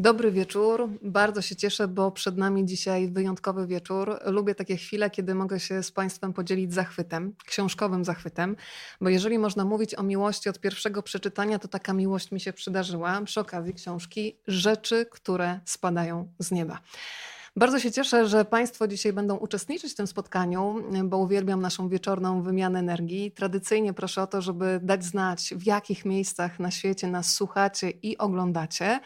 Dobry wieczór. Bardzo się cieszę, bo przed nami dzisiaj wyjątkowy wieczór. Lubię takie chwile, kiedy mogę się z Państwem podzielić zachwytem, książkowym zachwytem, bo jeżeli można mówić o miłości od pierwszego przeczytania, to taka miłość mi się przydarzyła przy okazji książki Rzeczy, które spadają z nieba. Bardzo się cieszę, że Państwo dzisiaj będą uczestniczyć w tym spotkaniu, bo uwielbiam naszą wieczorną wymianę energii. Tradycyjnie proszę o to, żeby dać znać, w jakich miejscach na świecie nas słuchacie i oglądacie.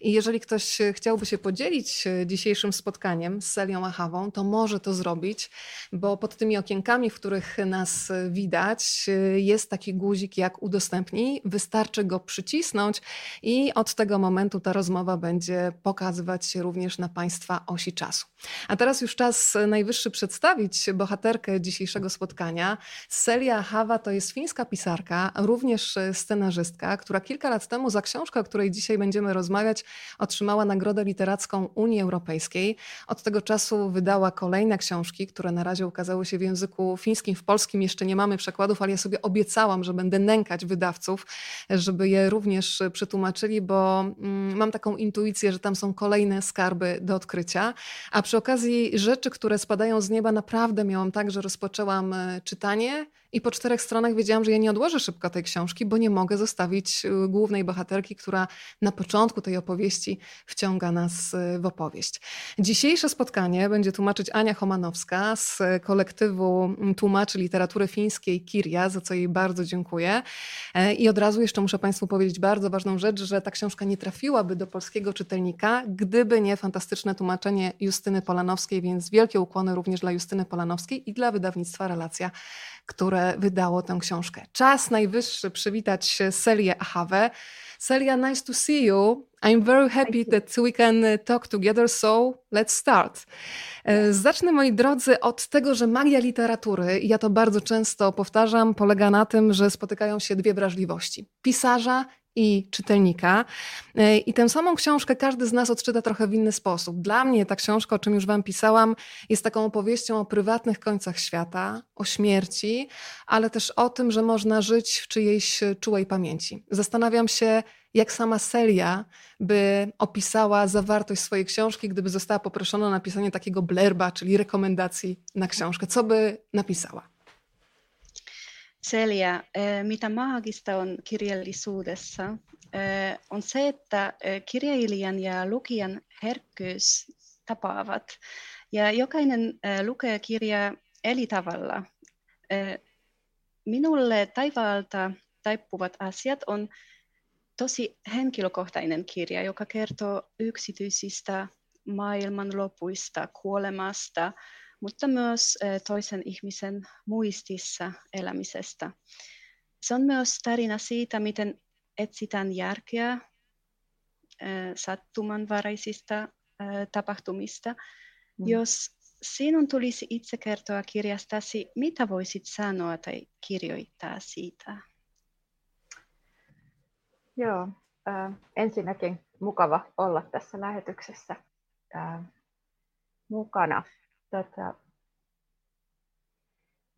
I jeżeli ktoś chciałby się podzielić dzisiejszym spotkaniem z Selią Achawą, to może to zrobić, bo pod tymi okienkami, w których nas widać, jest taki guzik jak udostępnij. Wystarczy go przycisnąć i od tego momentu ta rozmowa będzie pokazywać się również na Państwa osi czasu. A teraz już czas najwyższy przedstawić bohaterkę dzisiejszego spotkania. Celia Hawa to jest fińska pisarka, również scenarzystka, która kilka lat temu za książkę, o której dzisiaj będziemy rozmawiać, otrzymała Nagrodę Literacką Unii Europejskiej. Od tego czasu wydała kolejne książki, które na razie ukazały się w języku fińskim. W polskim jeszcze nie mamy przekładów, ale ja sobie obiecałam, że będę nękać wydawców, żeby je również przetłumaczyli, bo mm, mam taką intuicję, że tam są kolejne skarby do odkrycia. A przy okazji rzeczy, które spadają z nieba, naprawdę miałam tak, że rozpoczęłam e, czytanie i po czterech stronach wiedziałam, że ja nie odłożę szybko tej książki, bo nie mogę zostawić y, głównej bohaterki, która na początku tej opowieści wciąga nas y, w opowieść. Dzisiejsze spotkanie będzie tłumaczyć Ania Homanowska z kolektywu mm, tłumaczy literatury fińskiej Kiria, za co jej bardzo dziękuję. E, I od razu jeszcze muszę Państwu powiedzieć bardzo ważną rzecz, że ta książka nie trafiłaby do polskiego czytelnika, gdyby nie fantastyczne tłumaczenie Justyny Polanowskiej, więc wielkie ukłony również dla Justyny Polanowskiej i dla wydawnictwa Relacja które wydało tę książkę. Czas najwyższy przywitać Celię Achawę. Celia, nice to see you. I'm very happy that we can talk together, so let's start. E, zacznę, moi drodzy, od tego, że magia literatury, i ja to bardzo często powtarzam, polega na tym, że spotykają się dwie wrażliwości: pisarza i czytelnika. E, I tę samą książkę każdy z nas odczyta trochę w inny sposób. Dla mnie ta książka, o czym już Wam pisałam, jest taką opowieścią o prywatnych końcach świata, o śmierci, ale też o tym, że można żyć w czyjejś czułej pamięci. Zastanawiam się, jak sama Celia by opisała zawartość swojej książki, gdyby została poproszona o napisanie takiego blerba, czyli rekomendacji na książkę. Co by napisała? Celia, mitä maagista on kirjallisuudessa, on se, että kirjailijan ja lukijan herkkyys tapaavat. Ja jokainen lukee kirjaa eri tavalla. Minulle taivaalta taippuvat asiat on tosi henkilökohtainen kirja, joka kertoo yksityisistä maailmanlopuista, kuolemasta, mutta myös toisen ihmisen muistissa elämisestä. Se on myös tarina siitä, miten etsitään järkeä sattumanvaraisista tapahtumista. Mm. Jos sinun tulisi itse kertoa kirjastasi, mitä voisit sanoa tai kirjoittaa siitä? Joo, äh, ensinnäkin mukava olla tässä lähetyksessä äh, mukana. Tota,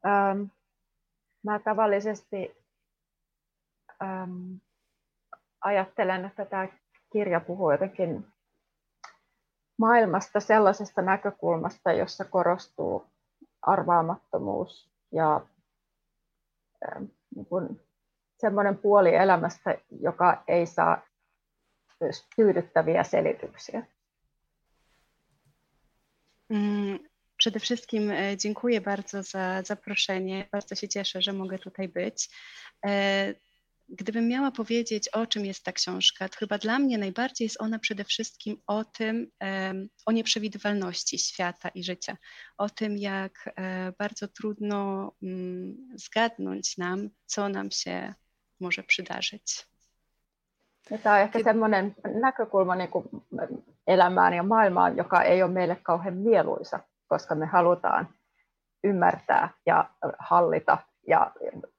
ähm, mä tavallisesti ähm, ajattelen, että tämä kirja puhuu jotenkin maailmasta sellaisesta näkökulmasta, jossa korostuu arvaamattomuus ja ähm, niin semmoinen puoli elämästä, joka ei saa tyydyttäviä selityksiä. Mm, przede wszystkim e, dziękuję bardzo za zaproszenie. Bardzo się cieszę, że mogę tutaj być. E, gdybym miała powiedzieć, o czym jest ta książka, to chyba dla mnie najbardziej jest ona przede wszystkim o tym, o nieprzewidywalności świata i życia, o tym, jak e, bardzo trudno mm, zgadnąć nam, co nam się może przydarzyć. Ja tämä on ehkä sellainen näkökulma niin kuin elämään ja maailmaan, joka ei ole meille kauhean mieluisa, koska me halutaan ymmärtää ja hallita ja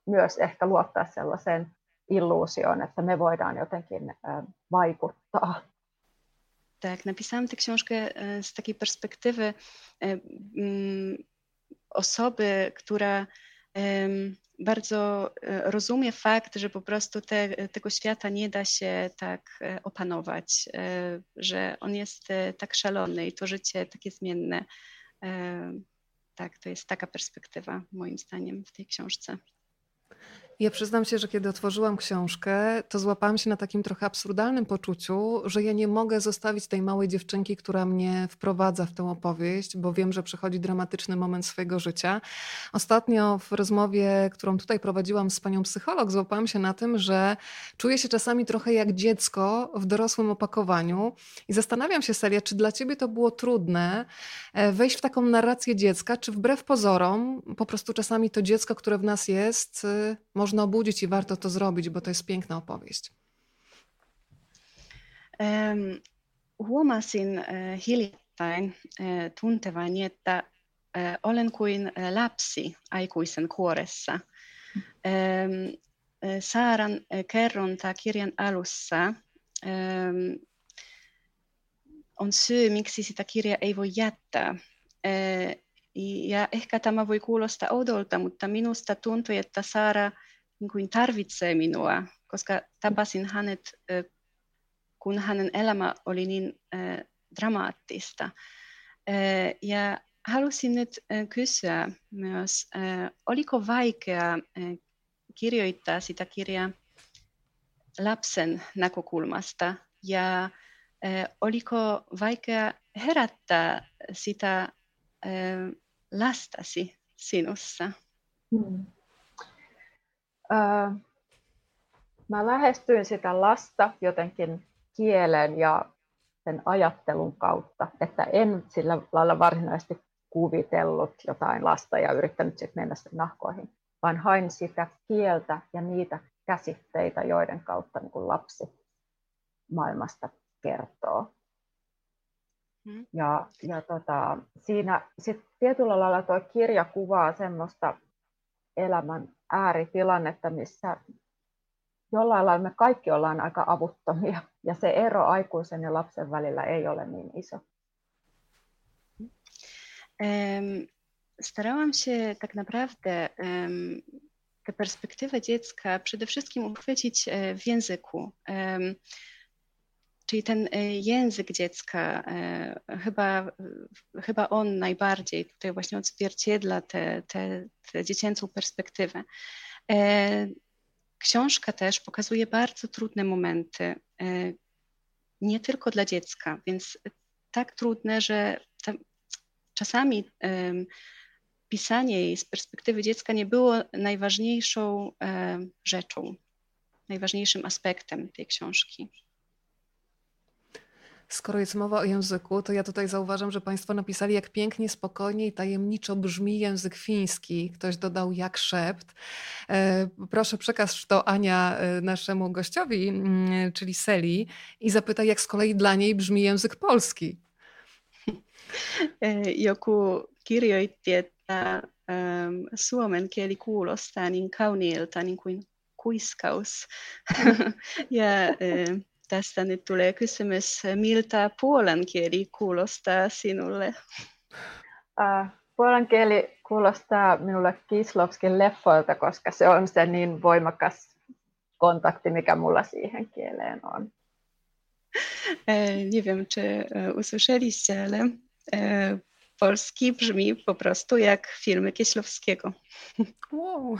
myös ehkä luottaa sellaiseen illuusioon, että me voidaan jotenkin vaikuttaa. Tak, napisałam tę książkę z takiej perspektywy osoby, która bardzo e, rozumie fakt, że po prostu te, tego świata nie da się tak e, opanować, e, że on jest tak szalony i to życie takie zmienne. Tak, to jest taka perspektywa, moim zdaniem, w tej książce. Ja przyznam się, że kiedy otworzyłam książkę, to złapałam się na takim trochę absurdalnym poczuciu, że ja nie mogę zostawić tej małej dziewczynki, która mnie wprowadza w tę opowieść, bo wiem, że przychodzi dramatyczny moment swojego życia. Ostatnio w rozmowie, którą tutaj prowadziłam z panią psycholog, złapałam się na tym, że czuję się czasami trochę jak dziecko w dorosłym opakowaniu i zastanawiam się, Selia, czy dla ciebie to było trudne e, wejść w taką narrację dziecka, czy wbrew pozorom po prostu czasami to dziecko, które w nas jest, y, może można obudzić i warto to zrobić, bo to jest piękna opowieść. Huomasin uh, hiljattain uh, tuntevani, että uh, olen kuin lapsi aikuisen kuoressa. Um, uh, Saaran kerronta kirjan alussa on syy, miksi sitä kirjaa ei voi jättää. Ja ehkä tämä voi kuulostaa oudolta, mutta minusta tuntui, että Saara niin kuin tarvitsee minua, koska tapasin hänet, kun hänen elämä oli niin dramaattista. Ja halusin nyt kysyä myös, oliko vaikea kirjoittaa sitä kirjaa lapsen näkökulmasta ja oliko vaikea herättää sitä lastasi sinussa? Hmm. Öö, mä lähestyin sitä lasta jotenkin kielen ja sen ajattelun kautta, että en sillä lailla varsinaisesti kuvitellut jotain lasta ja yrittänyt sitten mennä sen nahkoihin, vaan hain sitä kieltä ja niitä käsitteitä, joiden kautta niin kuin lapsi maailmasta kertoo. Mm. Ja, ja tota, siinä sit tietyllä lailla tuo kirja kuvaa semmoista elämän ääritilannetta, missä jollain lailla me kaikki ollaan aika avuttomia ja se ero aikuisen ja lapsen välillä ei ole niin iso. Starałam się tak naprawdę tę perspektywę dziecka przede wszystkim uchwycić e, w języku. Czyli ten e, język dziecka, e, chyba, chyba on najbardziej tutaj właśnie odzwierciedla tę te, te dziecięcą perspektywę. E, książka też pokazuje bardzo trudne momenty, nie tylko dla dziecka, więc tak trudne, że czasami pisanie jej z perspektywy dziecka nie było najważniejszą rzeczą, najważniejszym aspektem tej książki. Skoro jest mowa o języku, to ja tutaj zauważam, że Państwo napisali, jak pięknie, spokojnie i tajemniczo brzmi język fiński. Ktoś dodał jak szept. E, proszę przekaż to Ania e, naszemu gościowi, mm, czyli Seli, i zapytaj, jak z kolei dla niej brzmi język polski. E, joku kirjoitti, suomen kieli kuulostaa niin kauniilta niin kuin kuiskaus. ja Tästä nyt tulee kysymys, miltä puolan kieli kuulostaa sinulle? Uh, puolan kieli kuulostaa minulle Kislovskin leffoilta, koska se on se niin voimakas kontakti, mikä mulla siihen kieleen on. Nie wiem, czy usłyszeliście, ale polski brzmi po prostu jak filmy Kieślowskiego. Wow.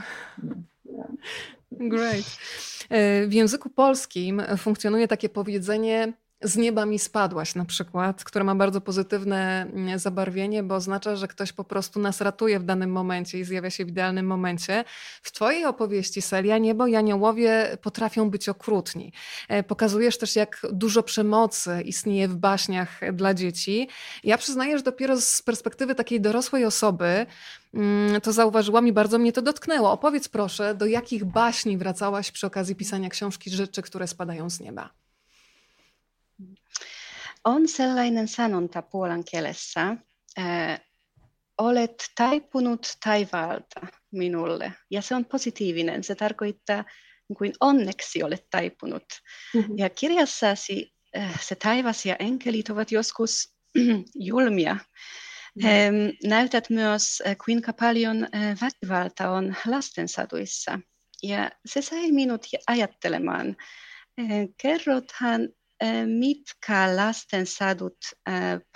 Great. E, w języku polskim funkcjonuje takie powiedzenie z nieba mi spadłaś na przykład, które ma bardzo pozytywne mm, zabarwienie, bo oznacza, że ktoś po prostu nas ratuje w danym momencie i zjawia się w idealnym momencie. W twojej opowieści Selia Niebo i Aniołowie potrafią być okrutni. E, pokazujesz też, jak dużo przemocy istnieje w baśniach dla dzieci. Ja przyznaję, że dopiero z perspektywy takiej dorosłej osoby mm, to zauważyłam i bardzo mnie to dotknęło. Opowiedz proszę, do jakich baśni wracałaś przy okazji pisania książki Rzeczy, które spadają z nieba? On sellainen sanonta puolan kielessä, äh, olet taipunut taivaalta minulle. Ja se on positiivinen. Se tarkoittaa, niin kuin onneksi olet taipunut. Mm-hmm. Ja kirjassasi äh, se taivas ja enkelit ovat joskus julmia. Näytät myös, kuinka paljon väkivalta on lastensaduissa. Ja se sai minut ajattelemaan. Kerrothan, mitkä lastensadut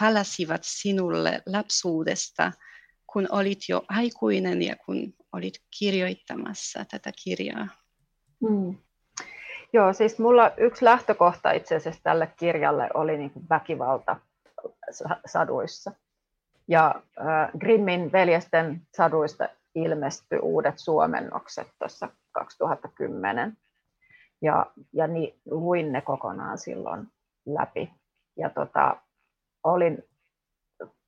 palasivat sinulle lapsuudesta, kun olit jo aikuinen ja kun olit kirjoittamassa tätä kirjaa? Mm. Joo, siis mulla yksi lähtökohta itse asiassa tälle kirjalle oli niin kuin väkivalta saduissa. Ja äh, Grimmin veljesten saduista ilmestyi uudet suomennokset tuossa 2010. Ja, ja niin, luin ne kokonaan silloin läpi. Ja tota, olin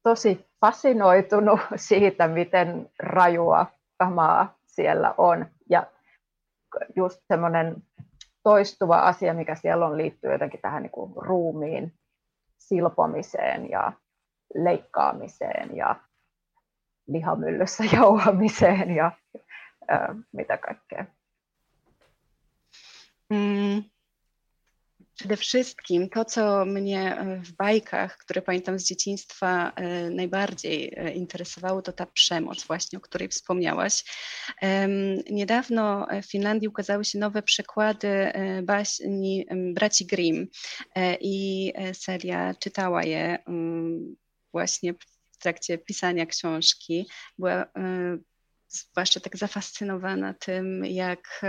tosi fasinoitunut siitä, miten rajua kamaa siellä on. Ja just semmoinen toistuva asia, mikä siellä on, liittyy jotenkin tähän niin kuin ruumiin silpomiseen ja leikkaamiseen ja lihamyllyssä jauhamiseen ja ää, mitä kaikkea. Mm. Przede wszystkim to, co mnie w bajkach, które pamiętam z dzieciństwa, najbardziej interesowało, to ta przemoc, właśnie o której wspomniałaś. Niedawno w Finlandii ukazały się nowe przekłady baśni braci Grimm i Celia czytała je właśnie w trakcie pisania książki. Była zwłaszcza tak zafascynowana tym, jak,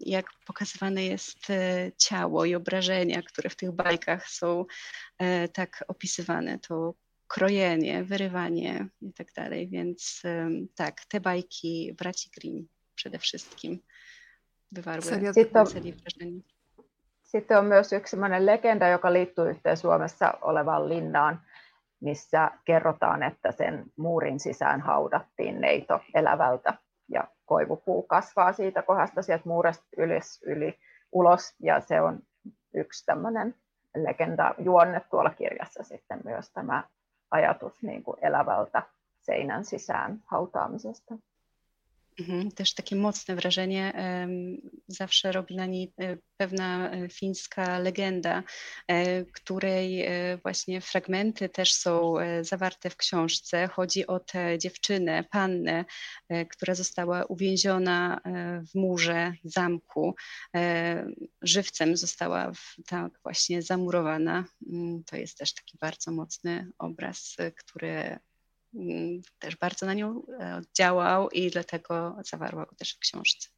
jak pokazywane jest e, ciało i obrażenia, które w tych bajkach są e, tak opisywane. To krojenie, wyrywanie i tak dalej. Więc tak, te bajki braci Grimm przede wszystkim wywarły Sitten wrażenie. Sitten on myös yksi legenda, joka liittyy yhteen Suomessa olevaan linnaan, missä kerrotaan, että sen muurin sisään haudattiin neito elävältä ja koivupuu kasvaa siitä kohdasta sieltä muuresta yli, yli ulos ja se on yksi tämmöinen legenda juonne tuolla kirjassa sitten myös tämä ajatus niin kuin elävältä seinän sisään hautaamisesta. Mhm, też takie mocne wrażenie zawsze robi na niej e, pewna e, fińska legenda, e, której właśnie fragmenty też są zawarte w książce. Chodzi o tę dziewczynę, pannę, która została uwięziona w murze zamku. Żywcem została tak właśnie zamurowana. Mm, to jest też taki bardzo mocny obraz, który też bardzo na nią e, działał i dlatego zawarła go też w książce.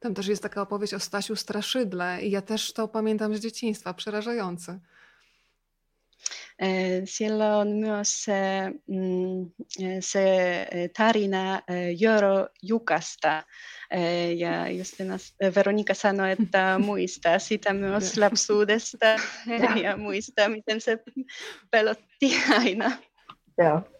Tam też jest taka opowieść o Stasiu Straszydle i ja też to pamiętam z dzieciństwa, przerażające. E, siellä on myös se, mm, se tarina Joro Jukasta. E, ja Justina Veronika sanoi, että muistaa sitä myös lapsuudesta ja muistaa, miten se pelotti aina. Joo.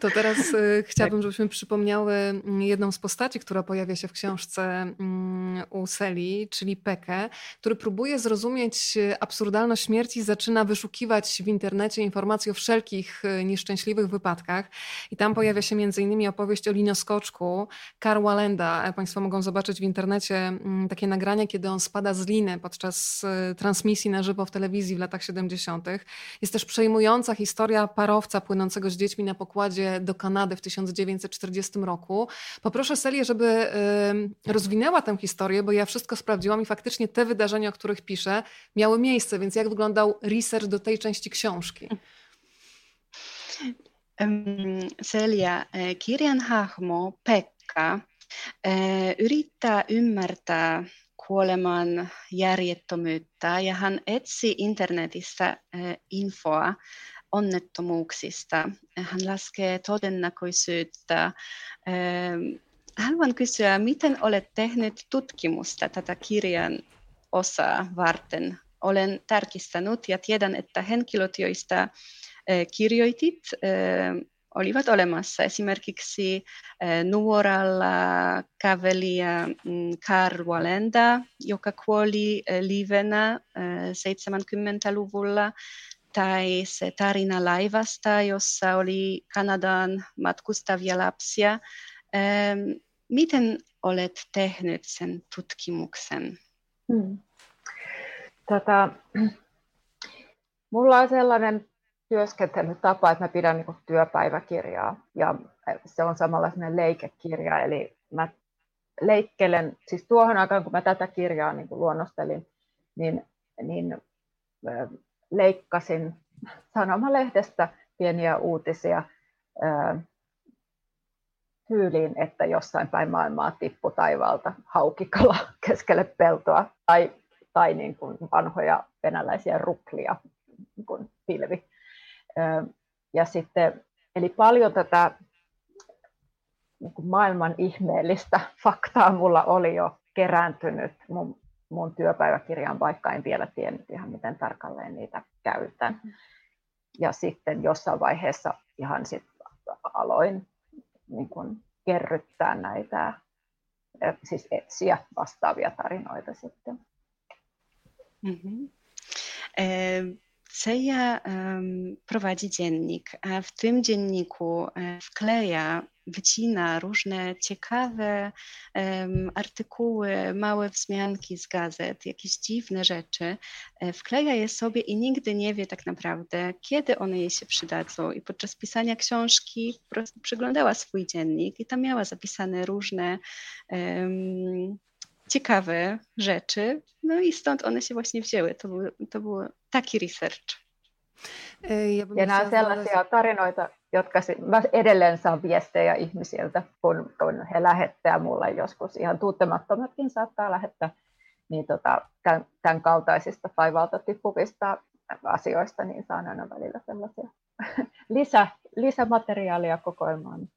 To teraz y, chciałabym, żebyśmy przypomniały mm, jedną z postaci, która pojawia się w książce mm, u Seli, czyli Pekę, który próbuje zrozumieć y, absurdalność śmierci, zaczyna wyszukiwać w internecie informacji o wszelkich y, nieszczęśliwych wypadkach. I tam pojawia się między innymi opowieść o linoskoczku Karl Walenda. Państwo mogą zobaczyć w internecie mm, takie nagrania, kiedy on spada z liny podczas transmisji na żywo w telewizji w latach 70. Jest też przejmująca historia parowca płynącego z dziećmi na pokładzie do Kanady w 1940 roku. Poproszę Selię, żeby rozwinęła tę historię, bo ja wszystko sprawdziłam i faktycznie te wydarzenia, o których piszę, miały miejsce, więc jak wyglądał research do tej części książki? Selja, e, kirjan hahmo Pekka e, yrittää ymmärtää kuoleman järjettömyyttä ja hän etsi internetistä e, infoa onnettomuuksista. Hän laskee todennäköisyyttä. Haluan kysyä, miten olet tehnyt tutkimusta tätä kirjan osaa varten? Olen tarkistanut ja tiedän, että henkilöt, joista kirjoitit, olivat olemassa. Esimerkiksi nuoralla kävelijä Karl Walenda, joka kuoli livenä 70-luvulla tai se tarina laivasta, jossa oli Kanadaan matkustavia lapsia. Miten olet tehnyt sen tutkimuksen? Hmm. Tota, mulla on sellainen työskentelytapa, että mä pidän niin työpäiväkirjaa ja se on samalla sellainen leikekirja, eli mä leikkelen, siis tuohon aikaan kun mä tätä kirjaa niin luonnostelin, niin, niin leikkasin sanomalehdestä pieniä uutisia tyyliin, että jossain päin maailmaa tippu taivaalta haukikala keskelle peltoa tai, tai niin kuin vanhoja venäläisiä ruklia niin kuin pilvi. Ja sitten, eli paljon tätä niin kuin maailman ihmeellistä faktaa mulla oli jo kerääntynyt mun, mun työpäiväkirjaan, vaikka en vielä tiennyt ihan miten tarkalleen niitä käytän. Ja sitten jossain vaiheessa ihan sit aloin niin kuin kerryttää näitä, siis etsiä vastaavia tarinoita sitten. Mm-hmm. Ceja um, prowadzi dziennik, a w tym dzienniku e, wkleja, wycina różne ciekawe um, artykuły, małe wzmianki z gazet, jakieś dziwne rzeczy. E, wkleja je sobie i nigdy nie wie tak naprawdę, kiedy one jej się przydadzą. I podczas pisania książki po prostu przeglądała swój dziennik i tam miała zapisane różne um, ciekawe rzeczy, no i stąd one się właśnie wzięły. To był, to był taki research. Ja, ja nämä sellaisia tarinoita, jotka mä edelleen saan viestejä ihmisiltä, kun, kun he lähettää mulle joskus, ihan tuntemattomatkin saattaa lähettää, niin tota, tämän, tämän kaltaisista taivaalta tippuvista asioista, niin saan aina välillä sellaisia lisä, lisämateriaalia kokoelmaan.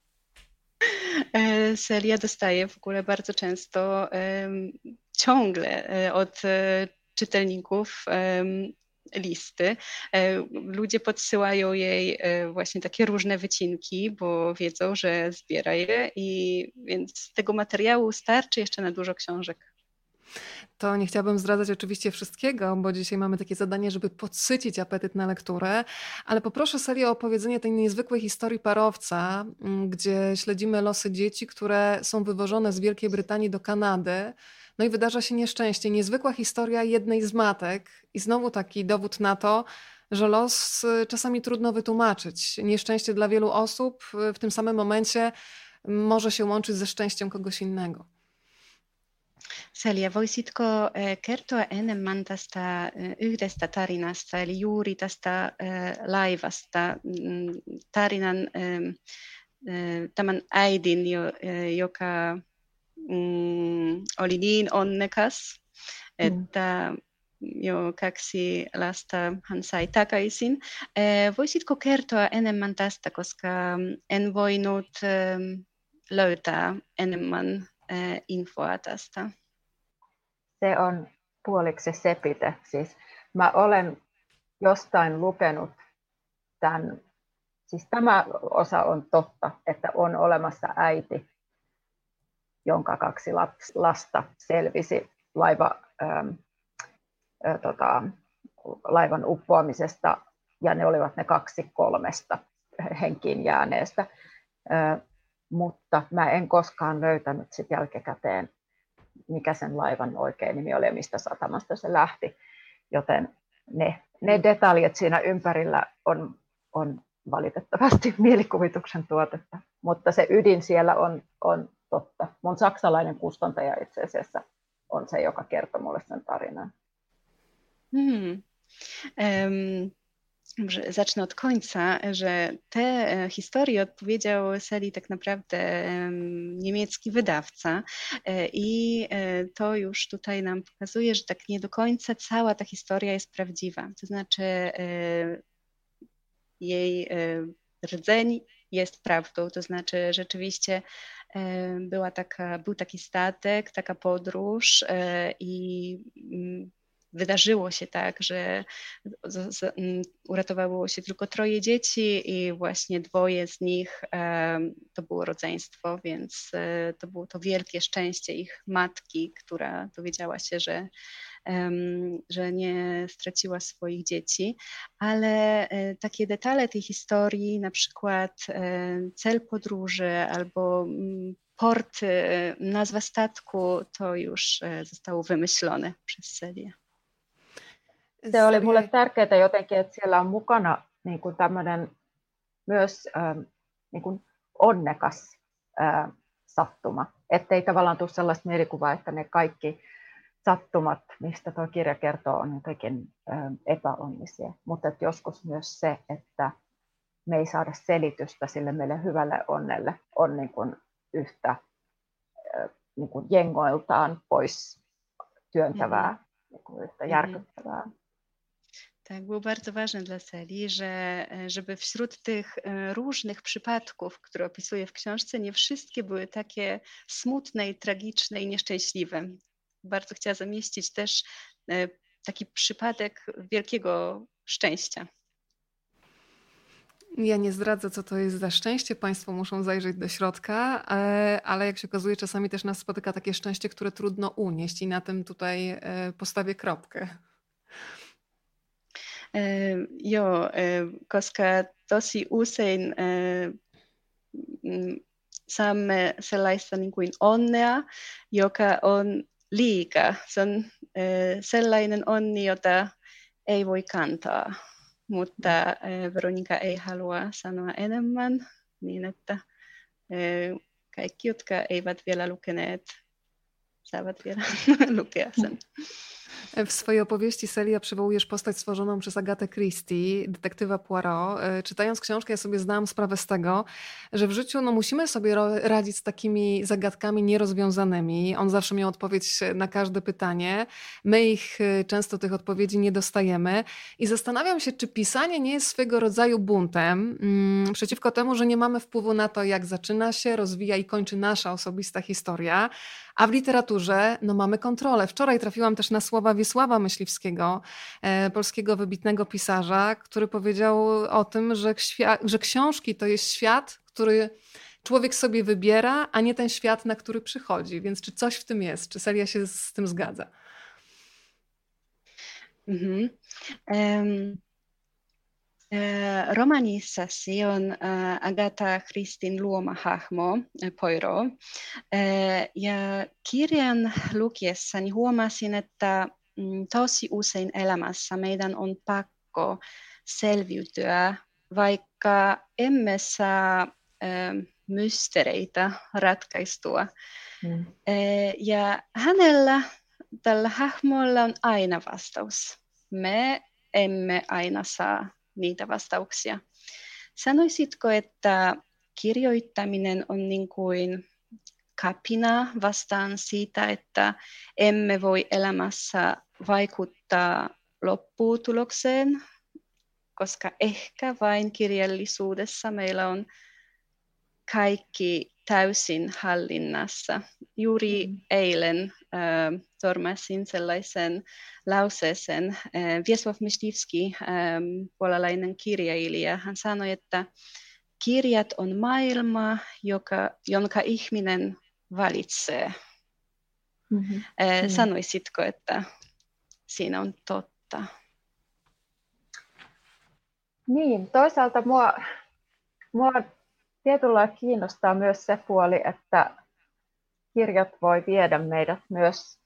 Celia dostaje w ogóle bardzo często ciągle e, od e, czytelników listy. E, ludzie podsyłają jej właśnie takie różne wycinki, bo wiedzą, że zbiera je i więc tego materiału starczy jeszcze na dużo książek to nie chciałabym zdradzać oczywiście wszystkiego, bo dzisiaj mamy takie zadanie, żeby podsycić apetyt na lekturę, ale poproszę serię o opowiedzenie tej niezwykłej historii parowca, mm, gdzie śledzimy losy dzieci, które są wywożone z Wielkiej Brytanii do Kanady. No i wydarza się nieszczęście. Niezwykła historia jednej z matek i znowu taki dowód na to, że los y, czasami trudno wytłumaczyć. Nieszczęście dla wielu osób y, w tym samym momencie może się łączyć ze szczęściem kogoś innego. Celia, voisitko eh, kertoa enemmän tästä eh, yhdestä tarinasta, eli juuri tästä eh, laivasta, mm, tarinan tämän äidin, joka mm, oli niin onnekas, mm. että jo kaksi lasta hän sai takaisin. Voisitko kertoa enemmän tästä, koska en voinut löytää enemmän infoa tästä? Se on puoliksi sepite. Siis mä olen jostain lukenut tämän, siis tämä osa on totta, että on olemassa äiti, jonka kaksi lasta selvisi laiva, ähm, äh, tota, laivan uppoamisesta, ja ne olivat ne kaksi kolmesta henkiin jääneestä. Äh, mutta mä en koskaan löytänyt sit jälkikäteen mikä sen laivan oikein nimi oli ja mistä satamasta se lähti. Joten ne, ne detaljit siinä ympärillä on, on valitettavasti mielikuvituksen tuotetta, mutta se ydin siellä on, on totta. Mun saksalainen kustantaja itse asiassa on se, joka kertoo mulle sen tarinan. Hmm. Um, Zacznę od końca, że te e, historie odpowiedział Seli tak naprawdę niemiecki wydawca e, i e, to już tutaj nam pokazuje, że tak nie do końca cała ta historia jest prawdziwa. To znaczy jej rdzeń jest prawdą, to znaczy rzeczywiście była taka, był taki statek, taka podróż i mm, wydarzyło się tak, że z, z, mm, uratowało się tylko troje dzieci i właśnie dwoje z nich to było rodzeństwo, więc e, to było to wielkie szczęście ich matki, która dowiedziała się, że że nie straciła swoich dzieci, ale e, takie detale tej historii, na przykład e, cel podróży albo mm, port, nazwa statku, to już zostało wymyślone przez Celię. Se oli mulle tärkeää jotenkin, että siellä on mukana niin kuin tämmöinen myös ähm, niin kuin onnekas äh, sattuma. Ettei tavallaan tule sellaista mielikuvaa, että ne kaikki sattumat, mistä tuo kirja kertoo, on jotenkin ähm, epäonnisia. Mutta että joskus myös se, että me ei saada selitystä sille meille hyvälle onnelle, on niin kuin yhtä äh, niin kuin jengoiltaan pois työntävää, mm-hmm. niin kuin yhtä järkyttävää. Mm-hmm. Tak, było bardzo ważne dla Celi, że, żeby wśród tych e, różnych przypadków, które opisuje w książce, nie wszystkie były takie smutne i tragiczne i nieszczęśliwe. Bardzo chciała zamieścić też e, taki przypadek wielkiego szczęścia. Ja nie zdradzę, co to jest za szczęście. Państwo muszą zajrzeć do środka, e, ale jak się okazuje, czasami też nas spotyka takie szczęście, które trudno unieść, i na tym tutaj postawię kropkę. Joo, koska tosi usein mm, saamme sellaista niin kuin onnea, joka on liika. Se on sellainen onni, jota ei voi kantaa, mutta Veronika ei halua sanoa enemmän, niin että kaikki, jotka eivät vielä lukeneet, saavat vielä lukea sen. W swojej opowieści Celia przywołujesz postać stworzoną przez Agatę Christie, detektywa Poirot. E, czytając książkę, ja sobie zdałam sprawę z tego, że w życiu no, musimy sobie radzić z takimi zagadkami nierozwiązanymi. On zawsze miał odpowiedź na każde pytanie. My ich e, często tych odpowiedzi nie dostajemy. I zastanawiam się, czy pisanie nie jest swego rodzaju buntem mm, przeciwko temu, że nie mamy wpływu na to, jak zaczyna się, rozwija i kończy nasza osobista historia. A w literaturze no, mamy kontrolę. Wczoraj trafiłam też na słowa Wiesława Myśliwskiego, e, polskiego wybitnego pisarza, który powiedział o tym, że, że książki to jest świat, który człowiek sobie wybiera, a nie ten świat, na który przychodzi. Więc czy coś w tym jest? Czy Celia się z tym zgadza? Mhm. Um, Romanissasi on Agatha Christin luoma hahmo, Poiro. Ja kirjan lukiessani huomasin, että tosi usein elämässä meidän on pakko selviytyä, vaikka emme saa mystereitä ratkaistua. Mm. Ja hänellä, tällä hahmolla on aina vastaus. Me emme aina saa niitä vastauksia. Sanoisitko, että kirjoittaminen on niin kuin kapina vastaan siitä, että emme voi elämässä vaikuttaa lopputulokseen, koska ehkä vain kirjallisuudessa meillä on kaikki täysin hallinnassa. Juuri mm. eilen äh, törmäsin sellaisen lauseeseen. Äh, Wiesław Myśliwski, äh, puolalainen kirjailija, hän sanoi, että kirjat on maailma, joka, jonka ihminen valitsee. Mm-hmm. Mm. Sanoisitko, että siinä on totta? Niin, toisaalta mua, mua tietyllä kiinnostaa myös se puoli, että kirjat voi viedä meidät myös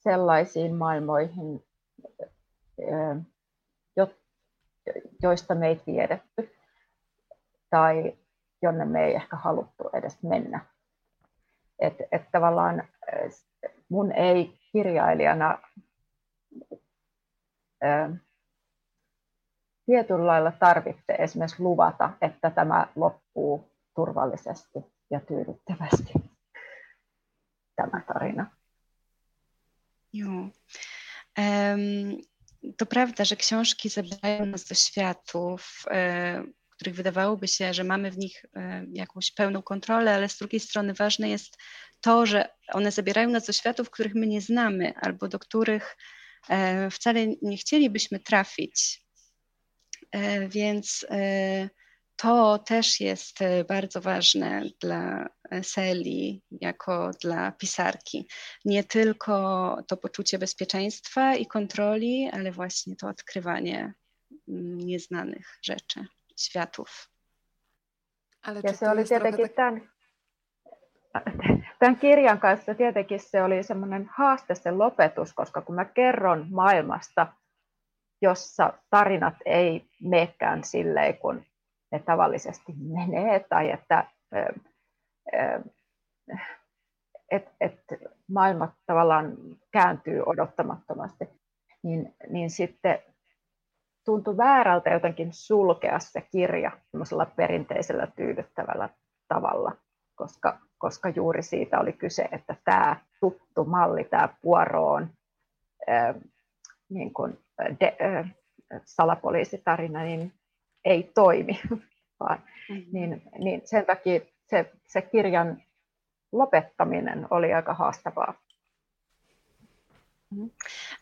sellaisiin maailmoihin, joista me ei tiedetty tai jonne me ei ehkä haluttu edes mennä. Että et tavallaan mun ei kirjailijana tietyllä lailla tarvitse esimerkiksi luvata, että tämä loppuu turvallisesti ja tyydyttävästi, tämä tarina. Jo. Um, to prawda, że książki zabierają nas do światów, których wydawałoby się, że mamy w nich e, jakąś pełną kontrolę, ale z drugiej strony ważne jest to, że one zabierają nas do światów, których my nie znamy albo do których e, wcale nie chcielibyśmy trafić. E, więc to też jest bardzo ważne dla Seli jako dla pisarki. Nie tylko to poczucie bezpieczeństwa i kontroli, ale właśnie to odkrywanie mm, nieznanych rzeczy, światów. Ale ja se oli tietenkin tämän, tämän kirjan kanssa tietenkin se oli semmoinen haaste se lopetus, koska kun mä kerron maailmasta, jossa tarinat ei meekään silleen, kun ne tavallisesti menee, tai että et, et maailma tavallaan kääntyy odottamattomasti, niin, niin sitten tuntui väärältä jotenkin sulkea se kirja perinteisellä tyydyttävällä tavalla, koska, koska juuri siitä oli kyse, että tämä tuttu malli, tämä Puoroon niin kuin de, äh, salapoliisitarina, niin ei toimi, vaan mm-hmm. niin, niin sen takia se, se kirjan lopettaminen oli aika haastavaa. Mhm.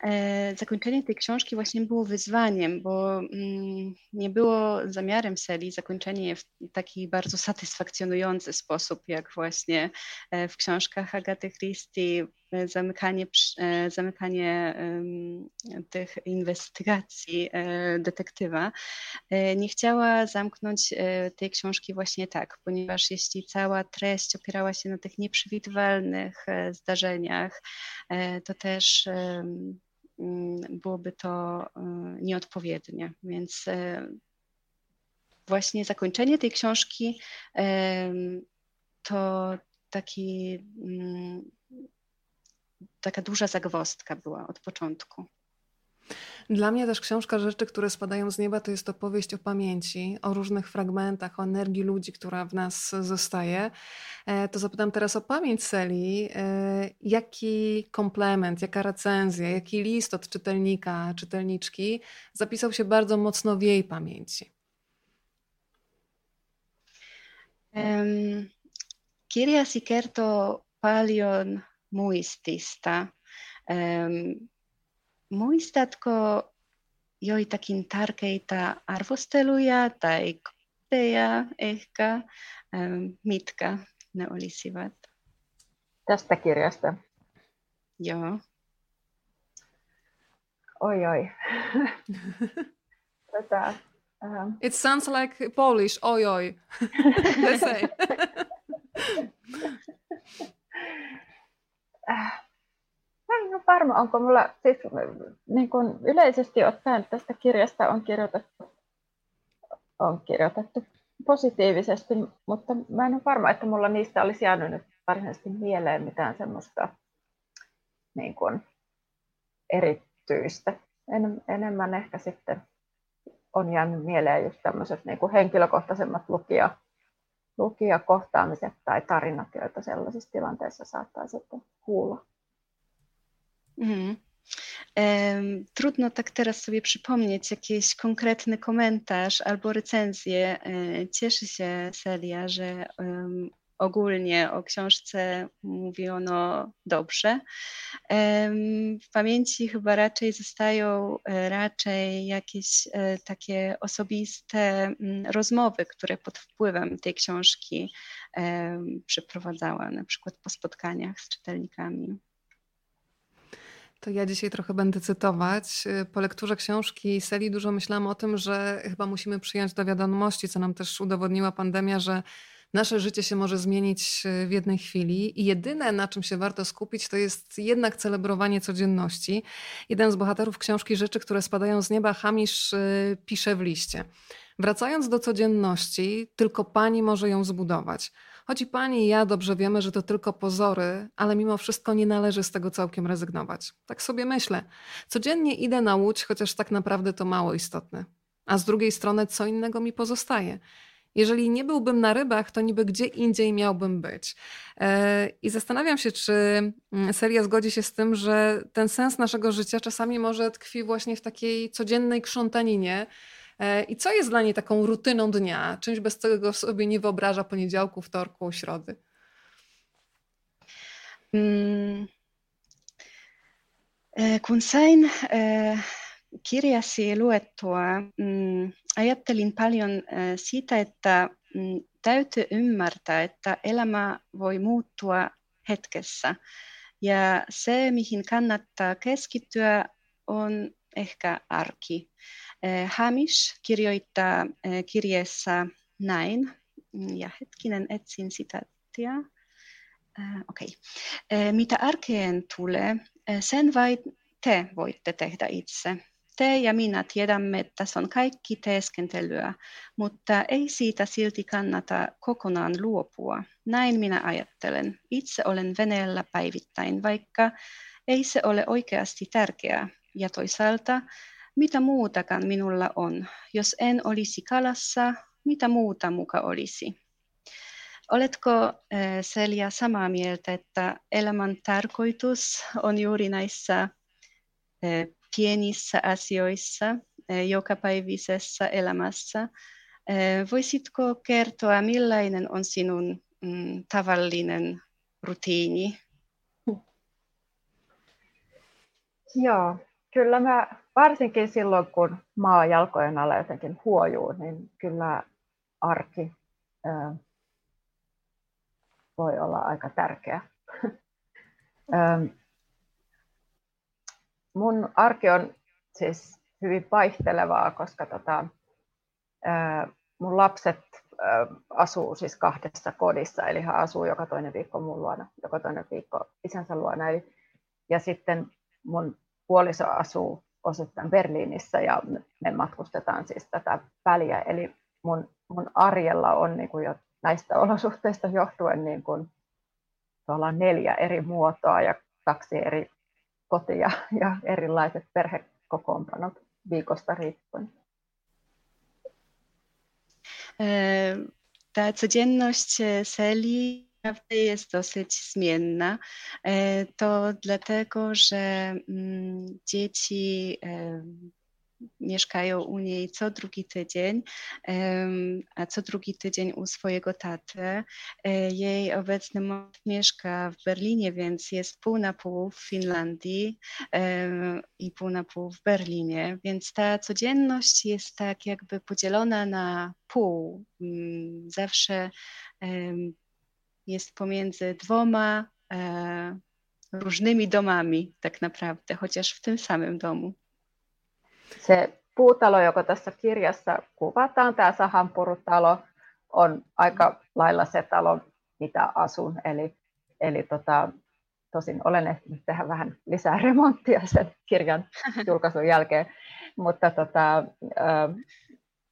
E, zakończenie tej książki właśnie było wyzwaniem, bo mm, nie było zamiarem serii zakończenie w taki bardzo satysfakcjonujący sposób, jak właśnie e, w książkach Agaty Christie, zamykanie, zamykanie tych inwestygacji detektywa. Nie chciała zamknąć tej książki właśnie tak, ponieważ jeśli cała treść opierała się na tych nieprzewidywalnych zdarzeniach, to też Mm, byłoby to nieodpowiednie. Więc właśnie zakończenie tej książki to taki, mm, taka duża zagwozdka była od początku. Dla mnie też książka Rzeczy, które spadają z nieba, to jest opowieść o pamięci, o różnych fragmentach, o energii ludzi, która w nas zostaje. E, to zapytam teraz o pamięć Seli. E, jaki komplement, jaka recenzja, jaki list od czytelnika, czytelniczki zapisał się bardzo mocno w jej pamięci? Um, kirjasi kertoo paljon muistista. Um, muistatko joitakin tärkeitä arvosteluja tai kohteja ehkä, ähm, mitkä ne olisivat? Tästä kirjasta? Joo. Oi oi. Tätä, um... It sounds like Polish, oi oi. The same. en ole varma, onko mulla, siis niin kuin yleisesti ottaen tästä kirjasta on kirjoitettu, on kirjoitettu positiivisesti, mutta mä en ole varma, että mulla niistä olisi jäänyt nyt varsinaisesti mieleen mitään semmoista niin kuin erityistä. En, enemmän ehkä sitten on jäänyt mieleen just tämmöiset niin kuin henkilökohtaisemmat lukija, lukijakohtaamiset tai tarinat, joita sellaisissa tilanteissa saattaa sitten kuulla. Mhm. Trudno tak teraz sobie przypomnieć jakiś konkretny komentarz albo recenzję. E, cieszy się Celia, że ogólnie o książce mówiono dobrze. W pamięci chyba raczej zostają e, raczej jakieś e, takie osobiste mm, rozmowy, które pod wpływem tej książki przeprowadzała, na przykład po spotkaniach z czytelnikami. To ja dzisiaj trochę będę cytować. Po lekturze książki Seli dużo myślałam o tym, że chyba musimy przyjąć do wiadomości, co nam też udowodniła pandemia, że nasze życie się może zmienić w jednej chwili i jedyne, na czym się warto skupić, to jest jednak celebrowanie codzienności. Jeden z bohaterów książki Rzeczy, które spadają z nieba, Hamisz y, pisze w liście. Wracając do codzienności, tylko pani może ją zbudować. Choć i pani i ja dobrze wiemy, że to tylko pozory, ale mimo wszystko nie należy z tego całkiem rezygnować. Tak sobie myślę. Codziennie idę na łódź, chociaż tak naprawdę to mało istotne. A z drugiej strony, co innego mi pozostaje? Jeżeli nie byłbym na rybach, to niby gdzie indziej miałbym być. E, I zastanawiam się, czy mm, seria zgodzi się z tym, że ten sens naszego życia czasami może tkwi właśnie w takiej codziennej krzątaninie, E, I co jest dla niej taką rutyną dnia? Czymś bez czego sobie nie wyobraża poniedziałku, wtorku, środy? Mm. E, kun sain kirjasi luettua, mm, ajattelin paljon siitä, että mm, täytyy ymmärtää, että elämä voi muuttua hetkessä. Ja se, mihin kannattaa keskittyä, on ehkä arki. Hamish kirjoittaa kirjeessä näin, ja hetkinen etsin sitaattia. Okei. Okay. Mitä arkeen tulee, sen vain te voitte tehdä itse. Te ja minä tiedämme, että se on kaikki teeskentelyä, mutta ei siitä silti kannata kokonaan luopua. Näin minä ajattelen. Itse olen veneellä päivittäin, vaikka ei se ole oikeasti tärkeää. Ja toisaalta, mitä muutakaan minulla on? Jos en olisi kalassa, mitä muuta muka olisi? Oletko Selja samaa mieltä, että elämän tarkoitus on juuri näissä pienissä asioissa jokapäiväisessä elämässä? Voisitko kertoa, millainen on sinun mm, tavallinen rutiini? Joo, kyllä mä varsinkin silloin, kun maa jalkojen alla jotenkin huojuu, niin kyllä arki voi olla aika tärkeä. Mun arki on siis hyvin vaihtelevaa, koska tota, mun lapset asuu siis kahdessa kodissa, eli hän asuu joka toinen viikko mun luona, joka toinen viikko isänsä luona. Eli, ja sitten mun puoliso asuu osittain Berliinissä ja me matkustetaan siis tätä väliä. Eli mun, mun arjella on niin kuin jo näistä olosuhteista johtuen niin kuin neljä eri muotoa ja kaksi eri kotia ja erilaiset perhekokoonpanot viikosta riippuen. Ta codzienność Seli naprawdę jest dosyć zmienna. To dlatego, że mm, dzieci mieszkają u niej co drugi tydzień, a co drugi tydzień u swojego taty. E, jej obecny mąż mieszka w Berlinie, więc jest pół na pół w Finlandii i pół na pół w Berlinie, więc ta codzienność jest tak jakby podzielona na pół. Mm, zawsze jest pomiędzy dwoma e, różnymi domami, tak naprawdę, chociaż w tym samym domu. Se puutalo, joka tässä kirjassa kuvataan, tämä sahanpurutalo, on aika lailla se talo, mitä asun. Eli, eli tota, tosin olen ehtinyt tehdä vähän lisää remonttia sen kirjan julkaisun jälkeen. Mutta tota,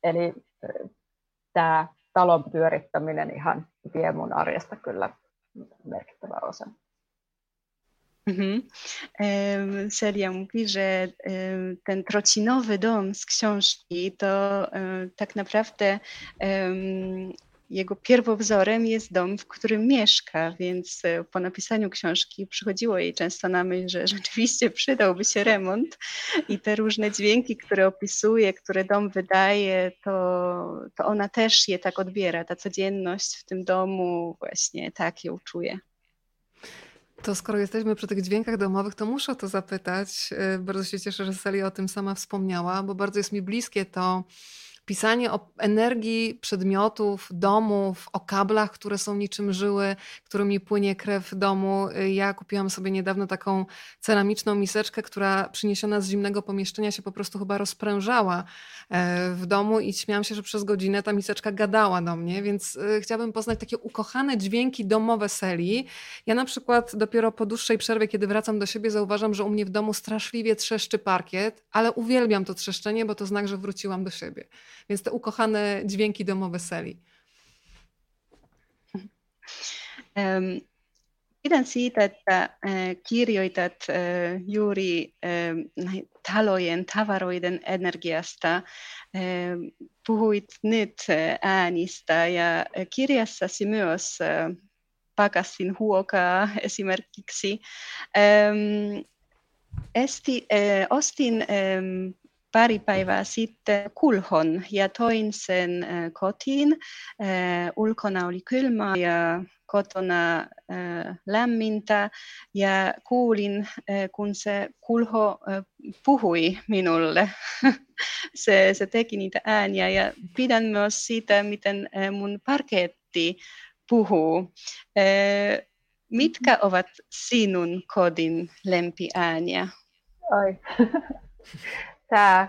eli tämä talon pyörittäminen ihan vie mun arjesta kyllä merkittävä osa. Mhm. Seria mówi, że ten trocinowy dom z książki to tak naprawdę jego pierwowzorem jest dom, w którym mieszka, więc e, po napisaniu książki przychodziło jej często na myśl, że rzeczywiście przydałby się remont i te różne dźwięki, które opisuje, które dom wydaje, to, to ona też je tak odbiera. Ta codzienność w tym domu właśnie tak ją czuje. To skoro jesteśmy przy tych dźwiękach domowych, to muszę to zapytać. Y, bardzo się cieszę, że Celia o tym sama wspomniała, bo bardzo jest mi bliskie to pisanie o energii przedmiotów, domów, o kablach, które są niczym żyły, którymi płynie krew domu. Ja kupiłam sobie niedawno taką ceramiczną miseczkę, która przyniesiona z zimnego pomieszczenia się po prostu chyba rozprężała e, w domu i śmiałam się, że przez godzinę ta miseczka gadała do mnie, więc e, chciałabym poznać takie ukochane dźwięki domowe Seli. Ja na przykład dopiero po dłuższej przerwie, kiedy wracam do siebie, zauważam, że u mnie w domu straszliwie trzeszczy parkiet, ale uwielbiam to trzeszczenie, bo to znak, że wróciłam do siebie. Więc te ukochane dźwięki domowe Seli. Um, pidän siitä, että kirjoitat juuri talojen, tavaroiden energiasta. Puhuit nyt äänistä ja kirjassasi myös pakasin huokaa esimerkiksi. Esti, ostin pari päivää sitten kulhon ja toin sen kotiin. Ulkona oli kylmä ja kotona lämmintä ja kuulin, kun se kulho puhui minulle. se, se teki niitä ääniä ja pidän myös siitä, miten mun parketti puhuu. Mitkä ovat sinun kodin lempiääniä? Ai. tämä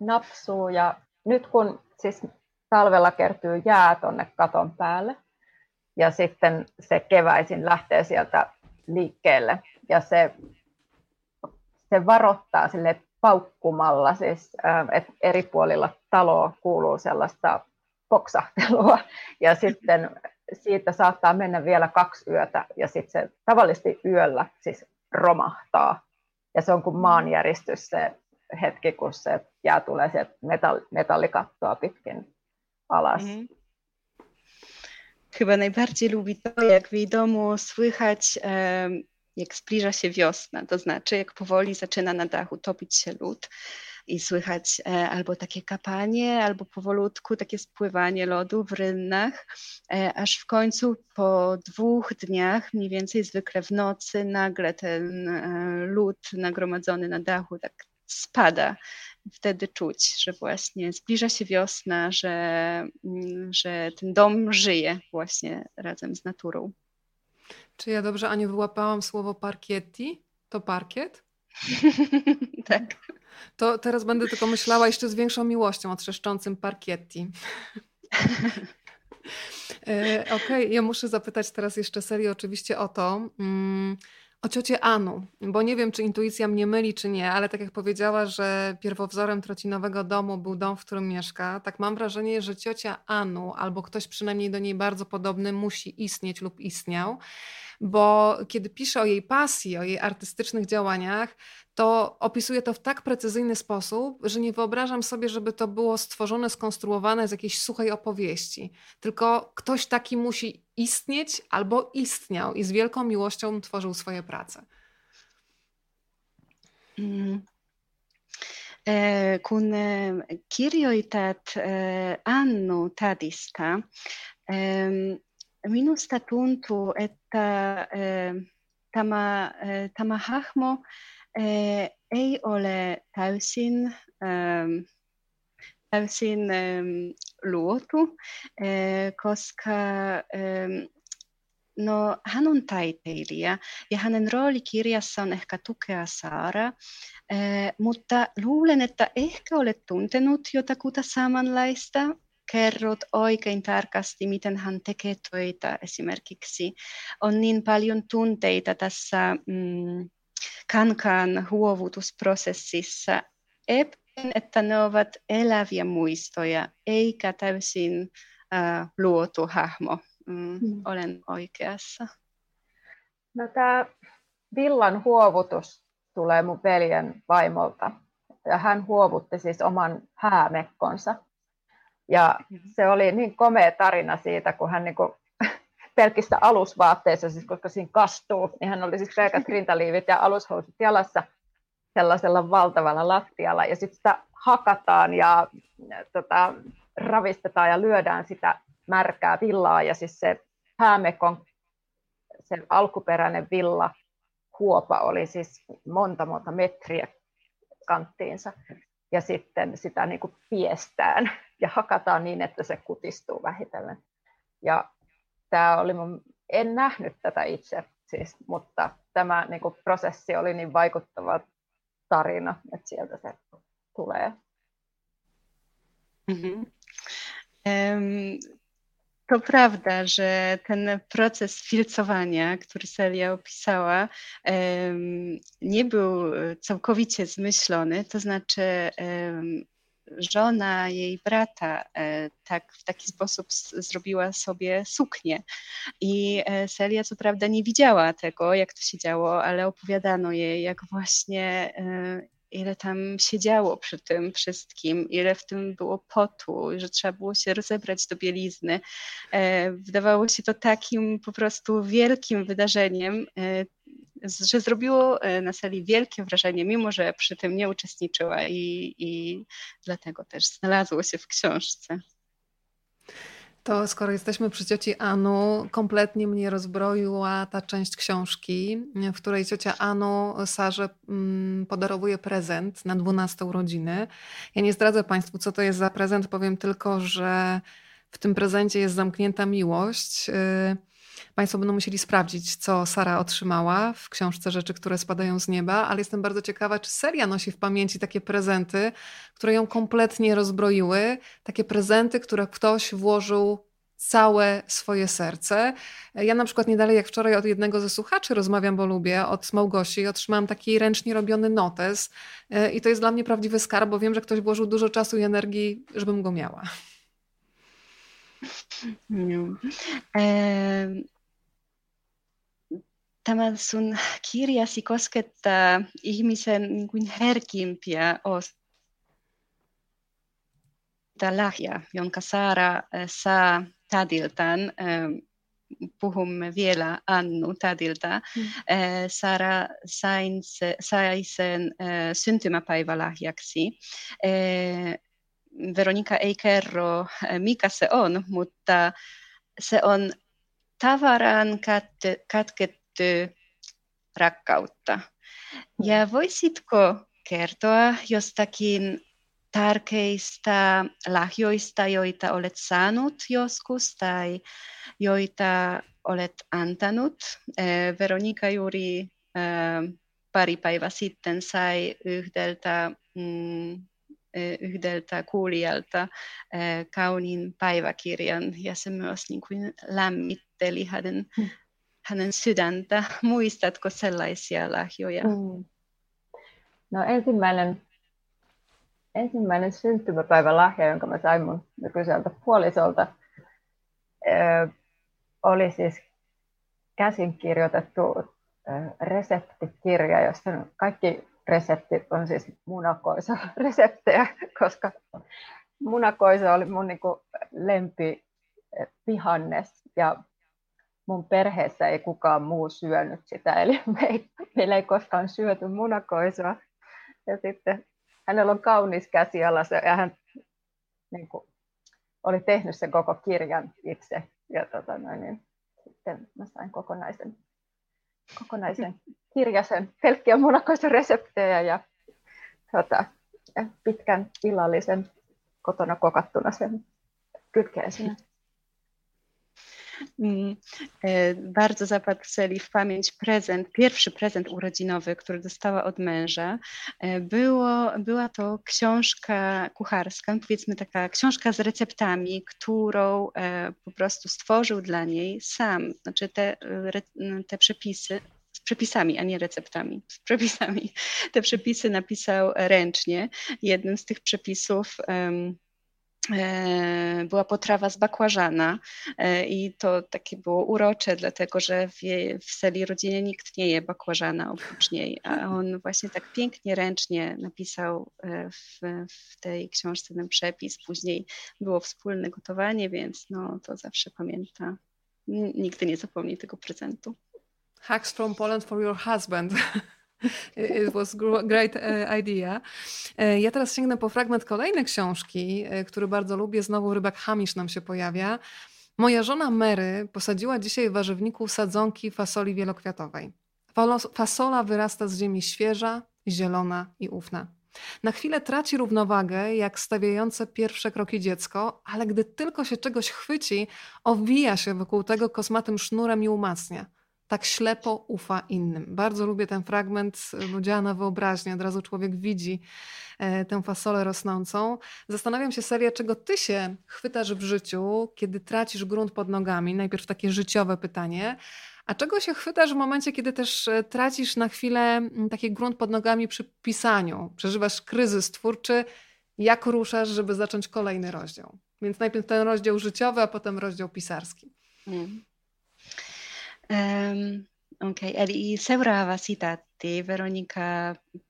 napsuu ja nyt kun siis talvella kertyy jää tuonne katon päälle ja sitten se keväisin lähtee sieltä liikkeelle ja se, se varoittaa sille paukkumalla, siis että eri puolilla taloa kuuluu sellaista poksahtelua ja sitten siitä saattaa mennä vielä kaksi yötä ja sitten se tavallisesti yöllä siis romahtaa. Ja se on kuin maanjäristys se hetki, kun se jää tulee sieltä metallikattoa pitkin alas. Mm-hmm. Chyba najbardziej lubi to, jak w jej domu słychać, jak zbliża się wiosna, to znaczy jak powoli zaczyna na dachu topić się lód i słychać e, albo takie kapanie, albo powolutku takie spływanie lodu w rynnach, e, aż w końcu po dwóch dniach, mniej więcej zwykle w nocy, nagle ten e, lód nagromadzony na dachu tak spada. Wtedy czuć, że właśnie zbliża się wiosna, że, mm, że ten dom żyje właśnie razem z naturą. Czy ja dobrze, Aniu, wyłapałam słowo parkietti? To parkiet? tak. To teraz będę tylko myślała jeszcze z większą miłością o trzeszczącym parkietti. E, okej, okay, ja muszę zapytać teraz jeszcze serio oczywiście o to, mm, o ciocię Anu, bo nie wiem, czy intuicja mnie myli, czy nie, ale tak jak powiedziała, że pierwowzorem trocinowego domu był dom, w którym mieszka, tak mam wrażenie, że ciocia Anu, albo ktoś przynajmniej do niej bardzo podobny, musi istnieć lub istniał bo kiedy pisze o jej pasji, o jej artystycznych działaniach, to opisuje to w tak precyzyjny sposób, że nie wyobrażam sobie, żeby to było stworzone, skonstruowane z jakiejś suchej opowieści. Tylko ktoś taki musi istnieć albo istniał i z wielką miłością tworzył swoje prace. Mm. kun kirjoitat Annu Tadista, minusta tuntuu, että tämä, tämä hahmo ei ole täysin, täysin luotu, koska No, hän on taiteilija ja hänen rooli kirjassa on ehkä tukea Saara, mutta luulen, että ehkä olet tuntenut jotakuta samanlaista kerrot oikein tarkasti, miten hän tekee töitä esimerkiksi. On niin paljon tunteita tässä mm, kankaan huovutusprosessissa, että ne ovat eläviä muistoja, eikä täysin äh, luotu hahmo. Mm, mm. Olen oikeassa. No, tämä villan huovutus tulee mun veljen vaimolta. Ja hän huovutti siis oman häämekkonsa ja se oli niin komea tarina siitä, kun hän niin kuin pelkistä alusvaatteissa, siis koska siinä kastuu, niin hän oli siis pelkät rintaliivit ja alushousut jalassa sellaisella valtavalla lattialla. Ja sitten sitä hakataan ja tota, ravistetaan ja lyödään sitä märkää villaa. Ja siis se häämekon, se alkuperäinen villa, huopa oli siis monta monta metriä kanttiinsa ja sitten sitä niin kuin piestään ja hakataan niin, että se kutistuu vähitellen. Ja tämä oli mun, en nähnyt tätä itse, siis, mutta tämä niin kuin prosessi oli niin vaikuttava tarina, että sieltä se tulee. Mm-hmm. Um, To prawda, że ten proces filcowania, który Celia opisała, nie był całkowicie zmyślony, to znaczy żona jej brata e, tak, w taki sposób zrobiła sobie suknię. I e, Celia co prawda nie widziała tego, jak to się działo, ale opowiadano jej, jak właśnie e, ile tam się działo przy tym wszystkim, ile w tym było potu, że trzeba było się rozebrać do bielizny. Wydawało się to takim po prostu wielkim wydarzeniem, że zrobiło e, na sali wielkie wrażenie, mimo że przy tym nie uczestniczyła i, i dlatego też znalazło się w książce. To skoro jesteśmy przy cioci Anu, kompletnie mnie rozbroiła ta część książki, w której ciocia Anu Sarze mm, podarowuje prezent na 12 urodziny. Ja nie zdradzę Państwu, co to jest za prezent, powiem tylko, że w tym prezencie jest zamknięta miłość. Y, Państwo będą musieli sprawdzić, co Sara otrzymała w książce Rzeczy, które spadają z nieba, ale jestem bardzo ciekawa, czy seria nosi w pamięci takie prezenty, które ją kompletnie rozbroiły, takie prezenty, które ktoś włożył całe swoje serce. Ja na przykład nie dalej jak wczoraj od jednego ze słuchaczy rozmawiam, bo lubię, od Małgosi, otrzymałam taki ręcznie robiony notes e, i to jest dla mnie prawdziwy skarb, bo wiem, że ktoś włożył dużo czasu i energii, żebym go miała. Tämä sun kirjasi koskettaa ihmisen niin kuin herkimpiä osia lahja, jonka Saara saa tädiltään. Puhumme vielä Annu tädiltä. Mm. Saara sain se, sai sen syntymäpäivälahjaksi. Veronika ei kerro, mikä se on, mutta se on tavaran katkettu rakkautta. Ja voisitko kertoa jostakin tärkeistä lahjoista, joita olet saanut joskus tai joita olet antanut. Veronika juuri pari päivää sitten sai yhdeltä, mm, yhdeltä kuulijalta kauniin päiväkirjan ja se myös niin kuin lämmitteli hänen, mm. hänen sydäntä. Muistatko sellaisia lahjoja? Mm. No ensimmäinen ensimmäinen syntymäpäivälahja, jonka mä sain mun nykyiseltä puolisolta, oli siis käsin kirjoitettu reseptikirja, jossa kaikki reseptit on siis munakoisa reseptejä, koska munakoisa oli mun niin lempi pihannes ja mun perheessä ei kukaan muu syönyt sitä, eli me ei, meillä ei koskaan syöty munakoisoa. Ja sitten hänellä on kaunis käsiala ja hän niin kuin, oli tehnyt sen koko kirjan itse. Ja tota, noin, niin, sitten mä sain kokonaisen, kokonaisen kirjasen pelkkiä munakoisen reseptejä ja tota, pitkän illallisen kotona kokattuna sen kytkeen Mm, e, bardzo zapatrzyli w pamięć prezent, pierwszy prezent urodzinowy, który dostała od męża. E, było, była to książka kucharska, powiedzmy taka książka z receptami, którą e, po prostu stworzył dla niej sam. Znaczy te, te przepisy, z przepisami, a nie receptami, z przepisami. Te przepisy napisał ręcznie. Jednym z tych przepisów um, była potrawa z bakłażana e, i to takie było urocze, dlatego że w, w celi rodzinie nikt nie je bakłażana oprócz niej, a on właśnie tak pięknie, ręcznie napisał e, w, w tej książce ten przepis. Później było wspólne gotowanie, więc no, to zawsze pamięta. Nigdy nie zapomni tego prezentu. Hacks from Poland for your husband. It was great e, idea. E, ja teraz sięgnę po fragment kolejnej książki, e, który bardzo lubię. Znowu rybak Hamisz nam się pojawia. Moja żona Mary posadziła dzisiaj w warzywniku sadzonki fasoli wielokwiatowej. Fasola wyrasta z ziemi świeża, zielona i ufna. Na chwilę traci równowagę, jak stawiające pierwsze kroki dziecko, ale gdy tylko się czegoś chwyci, owija się wokół tego kosmatym sznurem i umacnia tak ślepo ufa innym. Bardzo lubię ten fragment, bo działa na wyobraźnię, od razu człowiek widzi e, tę fasolę rosnącą. Zastanawiam się, Seria, czego ty się chwytasz w życiu, kiedy tracisz grunt pod nogami? Najpierw takie życiowe pytanie. A czego się chwytasz w momencie, kiedy też e, tracisz na chwilę taki grunt pod nogami przy pisaniu? Przeżywasz kryzys twórczy. Jak ruszasz, żeby zacząć kolejny rozdział? Więc najpierw ten rozdział życiowy, a potem rozdział pisarski. Mm. Um, Okei, okay, eli seuraava sitaatti. Veronika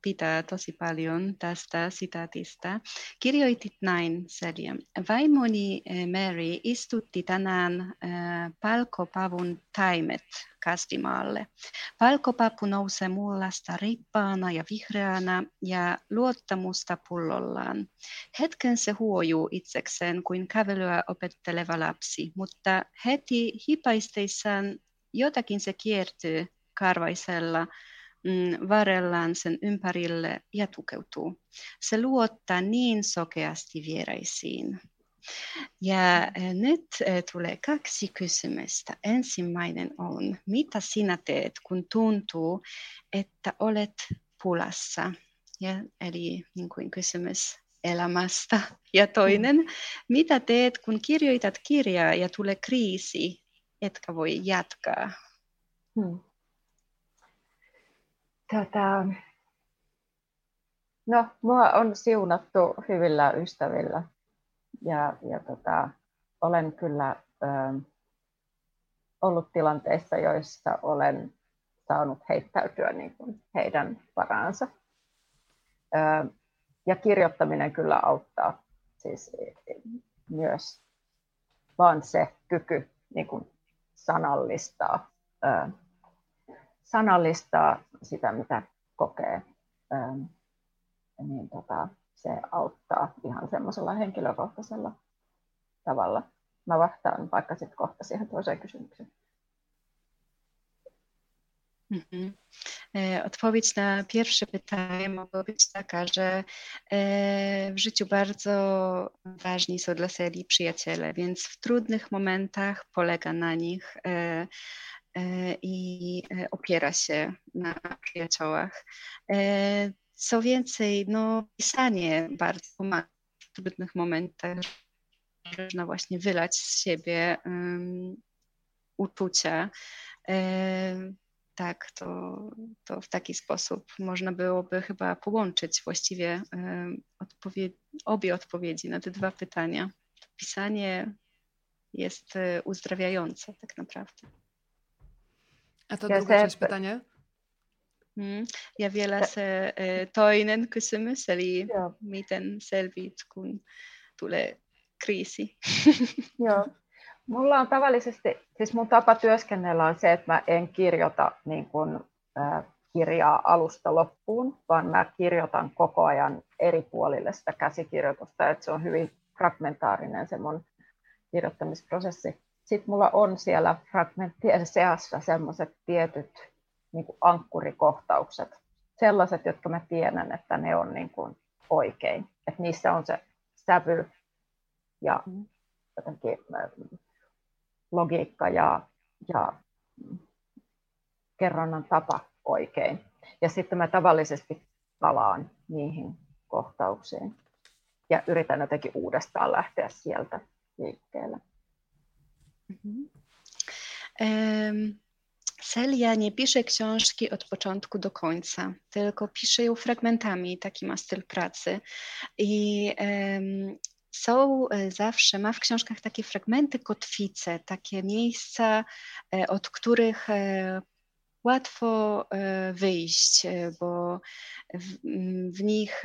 pitää tosi paljon tästä sitaatista. Kirjoitit näin, Selja. Vaimoni eh, Mary istutti tänään äh, palkopavun taimet kasvimaalle. Palkopapu nousee mullasta rippaana ja vihreänä ja luottamusta pullollaan. Hetken se huojuu itsekseen kuin kävelyä opetteleva lapsi, mutta heti hipaisteissaan jotakin se kiertyy karvaisella mm, varrellaan sen ympärille ja tukeutuu. Se luottaa niin sokeasti vieraisiin. Ja e, nyt e, tulee kaksi kysymystä. Ensimmäinen on, mitä sinä teet, kun tuntuu, että olet pulassa? Ja, eli niin kuin kysymys elämästä. Ja toinen, mm. mitä teet, kun kirjoitat kirjaa ja tulee kriisi, etkä voi jatkaa? Hmm. Tätä, no, mua on siunattu hyvillä ystävillä ja, ja tota, olen kyllä ö, ollut tilanteissa, joissa olen saanut heittäytyä niin kuin heidän varaansa. Ö, ja kirjoittaminen kyllä auttaa siis myös vaan se kyky niin kuin sanallistaa, sanallistaa sitä, mitä kokee. Niin tota, se auttaa ihan semmoisella henkilökohtaisella tavalla. Mä vastaan vaikka sitten kohta siihen toiseen kysymykseen. Mhm. E, odpowiedź na pierwsze pytanie mogła być taka, że e, w życiu bardzo ważni są dla Seli przyjaciele, więc w trudnych momentach polega na nich e, i opiera się na przyjaciołach. Co więcej, no, pisanie bardzo pomaga w trudnych momentach, można właśnie wylać z siebie um, uczucia. Tak, to, to w taki sposób można byłoby chyba połączyć właściwie odpowie obie odpowiedzi na te dwa pytania. Pisanie jest e, uzdrawiające tak naprawdę. A to ja drugie część pytanie? Mm. Ja vielä se e, toinen kysymys, eli Joo. miten selvit, kun tulee kriisi? Joo. Mulla on tavallisesti, siis mun tapa työskennellä on se, että mä en kirjoita niin kuin, äh, kirjaa alusta loppuun, vaan mä kirjoitan koko ajan eri puolille sitä käsikirjoitusta, että se on hyvin fragmentaarinen se mun kirjoittamisprosessi. Sitten mulla on siellä fragmenttien seassa semmoiset tietyt niin kuin ankkurikohtaukset, sellaiset, jotka mä tiedän, että ne on niin kuin oikein. Että niissä on se sävy ja jotenkin logiikka ja, ja kerronnan tapa oikein. Ja sitten mä tavallisesti palaan niihin kohtauksiin ja yritän jotenkin uudestaan lähteä sieltä liikkeelle. Mm-hmm. Celia nie pisze książki od początku do końca, tylko pisze ją fragmentami, taki ma styl pracy. I um, są e, zawsze, ma w książkach takie fragmenty kotwice, takie miejsca, e, od których e, łatwo wyjść, bo w, w nich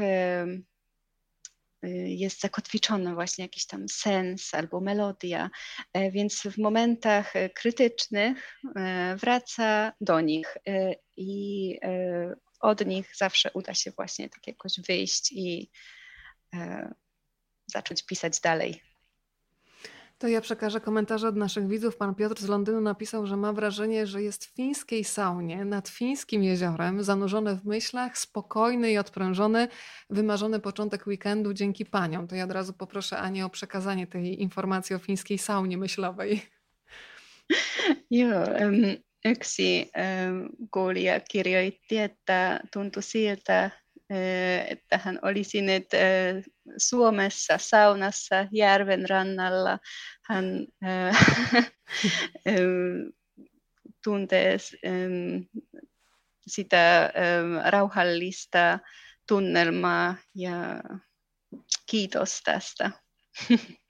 jest zakotwiczony właśnie jakiś tam sens albo melodia, więc w momentach krytycznych wraca do nich i od nich zawsze uda się właśnie tak jakoś wyjść i zacząć pisać dalej. To ja przekażę komentarze od naszych widzów. Pan Piotr z Londynu napisał, że ma wrażenie, że jest w fińskiej saunie nad fińskim jeziorem, zanurzony w myślach, spokojny i odprężony, wymarzony początek weekendu dzięki paniom. To ja od razu poproszę Anię o przekazanie tej informacji o fińskiej saunie myślowej. Joo, yksi kuulija kirjoitti, että tuntui siltä, että hän olisi nyt Suomessa saunassa järven rannalla. Hän tuntee sitä rauhallista tunnelmaa ja kiitos tästä.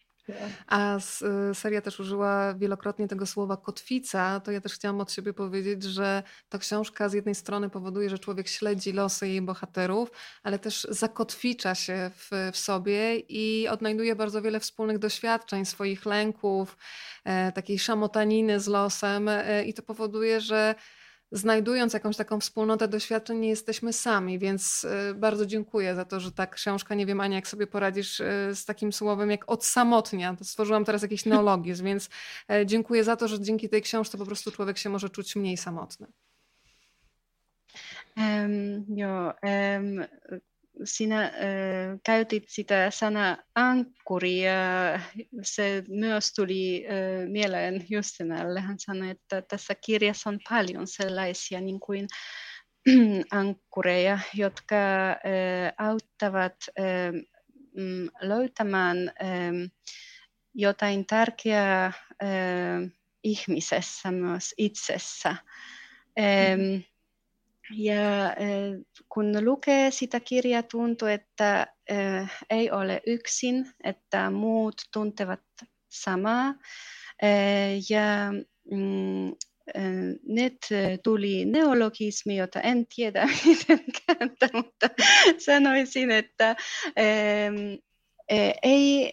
A y, seria też użyła wielokrotnie tego słowa kotwica, to ja też chciałam od siebie powiedzieć, że ta książka z jednej strony powoduje, że człowiek śledzi losy jej bohaterów, ale też zakotwicza się w, w sobie i odnajduje bardzo wiele wspólnych doświadczeń, swoich lęków, e, takiej szamotaniny z losem e, i to powoduje, że znajdując jakąś taką wspólnotę doświadczeń, nie jesteśmy sami, więc y, bardzo dziękuję za to, że ta książka, nie wiem Ania, jak sobie poradzisz y, z takim słowem jak odsamotnia. To stworzyłam teraz jakiś neologizm, więc e, dziękuję za to, że dzięki tej książce po prostu człowiek się może czuć mniej samotny. Um, joo, um, sinä äh, käytit sitä sana ankkuri ja se myös tuli äh, mieleen Justinelle. Hän sanoi, että tässä kirjassa on paljon sellaisia niin kuin ankkureja, jotka äh, auttavat äh, löytämään jotain tärkeää ihmisessä myös itsessä. Mm-hmm. Ja kun lukee sitä kirjaa, tuntuu, että ei ole yksin, että muut tuntevat samaa. Ja mm, nyt tuli neologismi, jota en tiedä miten mutta sanoisin, että ei,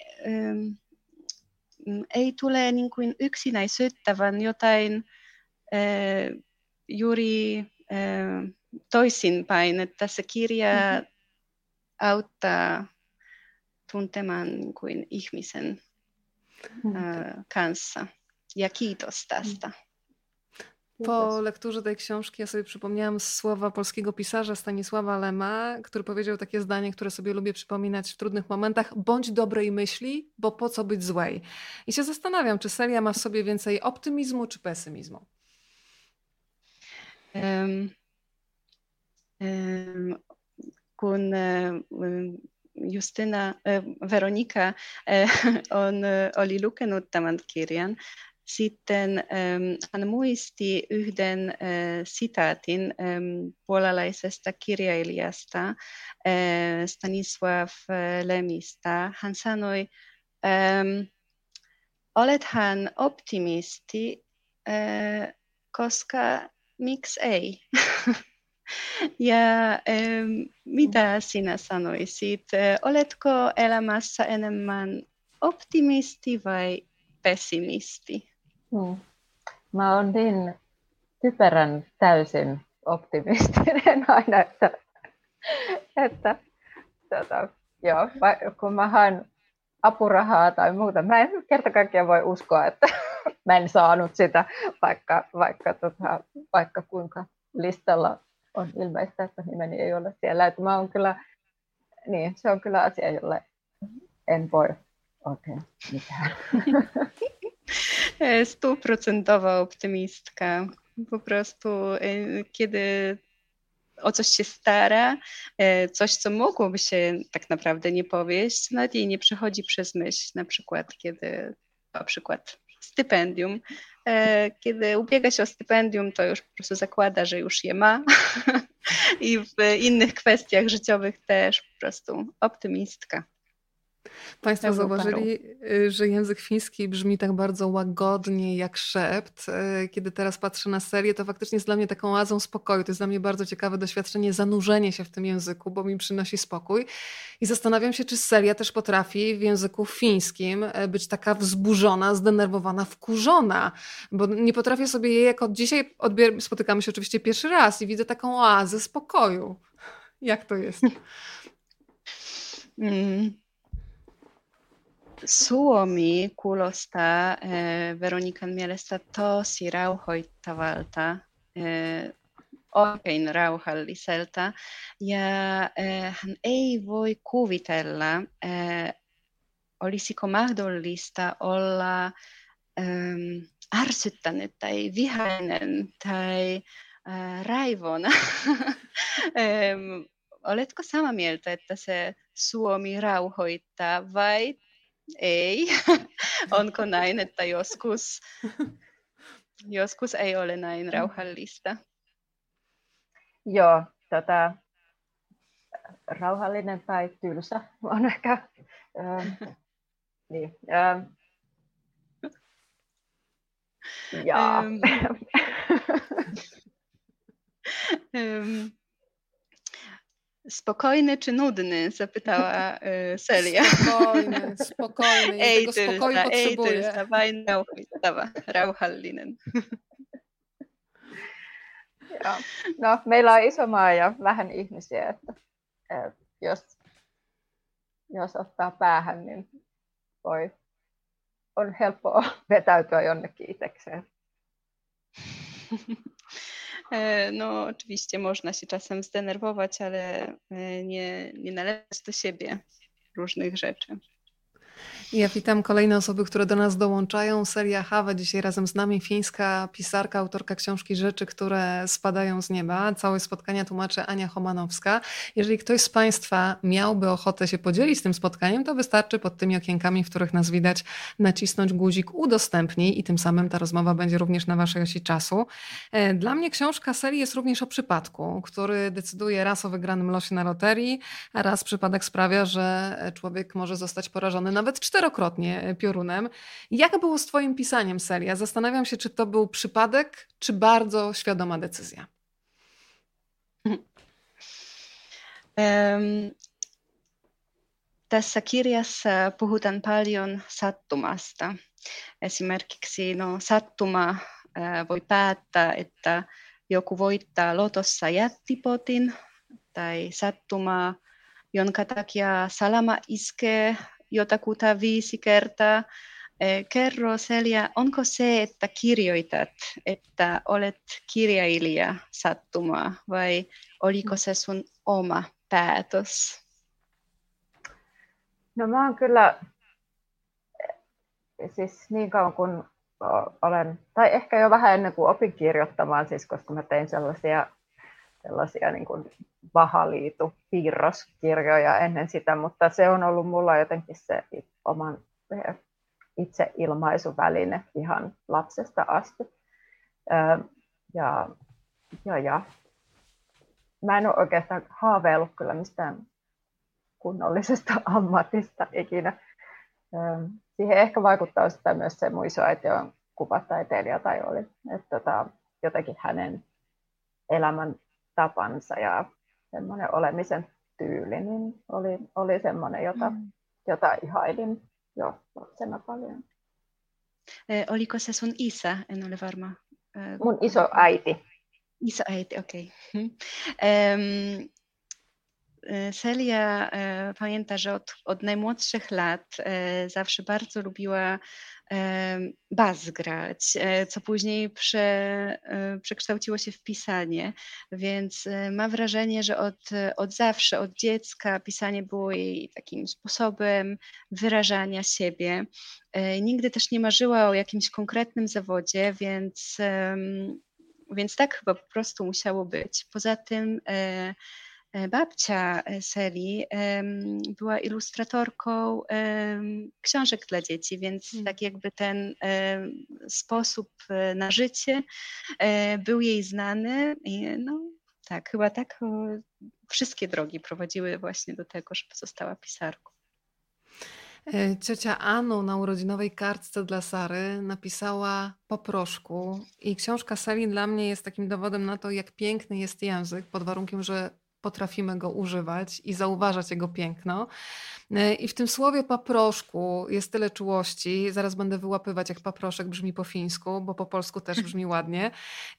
ei tule niin kuin yksinäisyyttä, vaan jotain juuri toisinpäin, että se kirja mm-hmm. auttaa tuntemaan niin kuin ihmisen mm-hmm. kanssa. Ja kiitos tästä. Po lekturze tej książki ja sobie przypomniałam słowa polskiego pisarza Stanisława Lema, który powiedział takie zdanie, które sobie lubię przypominać w trudnych momentach: bądź dobrej myśli, bo po co być złej. I się zastanawiam, czy Celia ma w sobie więcej optymizmu czy pesymizmu. Um, um, kun Justyna, Veronika on oli lukenut tämän kirjan, Sitten hän muisti yhden äh, sitaatin puolalaisesta kirjailijasta äh, Stanisław Lemistä. Hän sanoi, olethan optimisti, koska miksi ei? ja mitä sinä sanoisit? Oletko elämässä enemmän optimisti vai pessimisti? Hmm. Mä oon niin typerän täysin optimistinen aina, että, että tota, joo, kun mä haen apurahaa tai muuta, mä en kerta kaikkiaan voi uskoa, että mä en saanut sitä, vaikka, vaikka, tota, vaikka kuinka listalla on ilmeistä, että nimeni ei ole siellä. Että mä oon kyllä, niin, se on kyllä asia, jolle en voi oikein mitään. stuprocentowa optymistka. Po prostu e, kiedy o coś się stara, e, coś, co mogłoby się tak naprawdę nie powieść, nawet jej nie przechodzi przez myśl, na przykład kiedy, na przykład stypendium. E, kiedy ubiega się o stypendium, to już po prostu zakłada, że już je ma i w innych kwestiach życiowych też po prostu optymistka. Państwo zauważyli, y, że język fiński brzmi tak bardzo łagodnie jak szept. Y, kiedy teraz patrzę na serię, to faktycznie jest dla mnie taką oazą spokoju. To jest dla mnie bardzo ciekawe doświadczenie, zanurzenie się w tym języku, bo mi przynosi spokój. I zastanawiam się, czy seria też potrafi w języku fińskim y, być taka wzburzona, zdenerwowana, wkurzona, bo nie potrafię sobie jej, jak od dzisiaj odbier- spotykamy się oczywiście pierwszy raz i widzę taką oazę spokoju. Jak to jest? Mm. Suomi kuulostaa äh, Veronikan mielestä tosi rauhoittavalta, äh, oikein rauhalliselta. Ja äh, hän ei voi kuvitella, olisiko mahdollista olla ärsyttänyt tai vihainen tai raivona. oletko samaa mieltä, että se Suomi rauhoittaa vai ei. Onko näin, että joskus, joskus ei ole näin rauhallista? Joo, tota, rauhallinen tai tylsä on ehkä. Ähm, niin, ähm. Ähm, ähm, Spokojny czy nudny? Zapytała Celia. Spokojny, spokojny. Ei tego spokoju ei tylsä, vain rauhoittava, rauhallinen. Joo. No, meillä on iso maa ja vähän ihmisiä, että, että jos, jos ottaa päähän, niin voi, on helppoa vetäytyä jonnekin itsekseen. E, no, oczywiście można się czasem zdenerwować, ale e, nie, nie należy do siebie różnych rzeczy. Ja witam kolejne osoby, które do nas dołączają. Seria Hawa dzisiaj razem z nami, fińska pisarka, autorka książki Rzeczy, które spadają z nieba. Całe spotkania tłumaczy Ania Homanowska. Jeżeli ktoś z Państwa miałby ochotę się podzielić tym spotkaniem, to wystarczy pod tymi okienkami, w których nas widać, nacisnąć guzik udostępnij i tym samym ta rozmowa będzie również na Waszej osi czasu. E, dla mnie książka serii jest również o przypadku, który decyduje raz o wygranym losie na loterii, a raz przypadek sprawia, że człowiek może zostać porażony nawet cztery czterokrotnie piorunem. Jak było z Twoim pisaniem seria? Zastanawiam się, czy to był przypadek, czy bardzo świadoma decyzja. Tässä kirjassa puhutaan paljon sattumasta. Esimerkiksi no, sattuma voi päättää, että joku voittaa lotossa jättipotin, tai sattuma, jonka takia salama iskee jotakuta viisi kertaa. Kerro Selja, onko se, että kirjoitat, että olet kirjailija sattumaa vai oliko se sun oma päätös? No mä oon kyllä, siis niin kauan kun olen, tai ehkä jo vähän ennen kuin opin kirjoittamaan, siis koska mä tein sellaisia, sellaisia niin kuin vahaliitu piirroskirjoja ennen sitä, mutta se on ollut mulla jotenkin se oman itseilmaisuväline ihan lapsesta asti. Ja, ja, ja. Mä en ole oikeastaan haaveillut kyllä mistään kunnollisesta ammatista ikinä. Siihen ehkä vaikuttaa sitä myös se mun isoäiti on kuvataiteilija tai oli, että tota, jotenkin hänen elämän tapansa ja semmoinen olemisen tyyli, niin oli, oli semmoinen, jota, mm. jota ihailin jo lapsena paljon. Eh, oliko se sun isä? En ole varma. Eh, Mun iso äiti. Iso äiti, okej. Okay. Um, Celia pamięta, że od, od najmłodszych lat zawsze bardzo lubiła bas grać, e, co później prze, e, przekształciło się w pisanie, więc e, ma wrażenie, że od, od zawsze, od dziecka pisanie było jej takim sposobem wyrażania siebie. Nigdy też nie marzyła o jakimś konkretnym zawodzie, więc, więc tak chyba po prostu musiało być. Poza tym babcia e, Seli była ilustratorką książek dla dzieci, więc hmm. tak jakby ten sposób e, na życie był jej znany. I no, tak, chyba tak wszystkie drogi prowadziły właśnie do tego, żeby została pisarką. Ciocia Anu na urodzinowej kartce dla Sary napisała po proszku i książka Seli dla mnie jest takim dowodem na to, jak piękny jest język, pod warunkiem, że potrafimy go używać i zauważać jego piękno. E, I w tym słowie paproszku jest tyle czułości. Zaraz będę wyłapywać, jak paproszek brzmi po fińsku, bo po polsku też brzmi ładnie.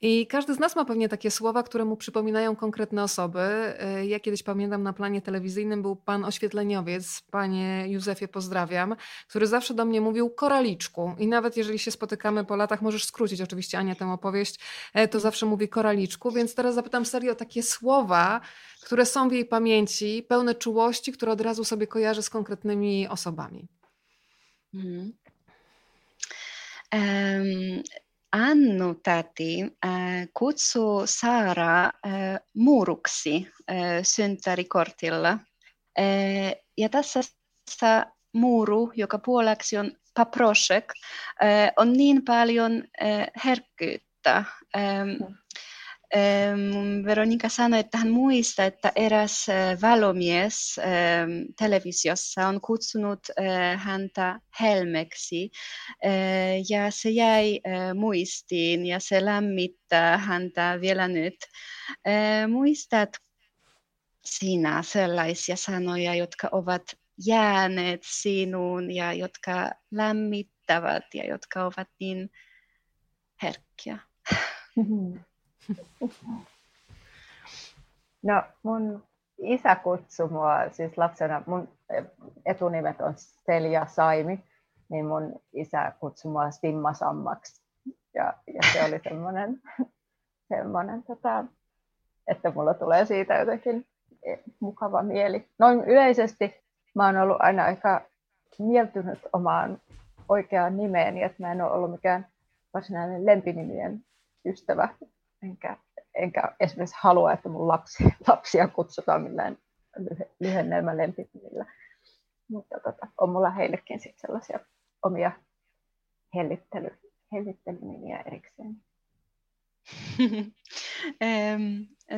I każdy z nas ma pewnie takie słowa, które mu przypominają konkretne osoby. E, ja kiedyś pamiętam na planie telewizyjnym był pan oświetleniowiec, panie Józefie pozdrawiam, który zawsze do mnie mówił koraliczku. I nawet jeżeli się spotykamy po latach, możesz skrócić oczywiście Ania tę opowieść, e, to zawsze mówi koraliczku. Więc teraz zapytam serio o takie słowa, które są w jej pamięci, pełne czułości, które od razu sobie kojarzy z konkretnymi osobami. Mm. Um, Annu täti äh, kutsu Saara äh, muuruksi äh, synttärikortilla. Ja tässä muuru, joka puolaksi on paproshek, äh, on niin paljon herkkyyttä. Mm. Veronika sanoi, että hän muistaa, että eräs valomies televisiossa on kutsunut häntä helmeksi ja se jäi muistiin ja se lämmittää häntä vielä nyt. Muistat sinä sellaisia sanoja, jotka ovat jääneet sinuun ja jotka lämmittävät ja jotka ovat niin herkkiä? Mm-hmm. No mun isä kutsui mua siis lapsena, mun etunimet on Selja Saimi, niin mun isä kutsui mua Svimmasammaksi. Ja, ja se oli semmoinen, semmoinen tota, että mulla tulee siitä jotenkin mukava mieli. Noin yleisesti mä oon ollut aina aika mieltynyt omaan oikeaan nimeeni, että mä en ole ollut mikään varsinainen lempinimien ystävä, enkä, enkä esimerkiksi halua, että mun lapsi, lapsia kutsutaan millään lyhennelmä lempinimillä. Mutta tota, on mulla heillekin sit sellaisia omia hellittely, hellittelynimiä erikseen.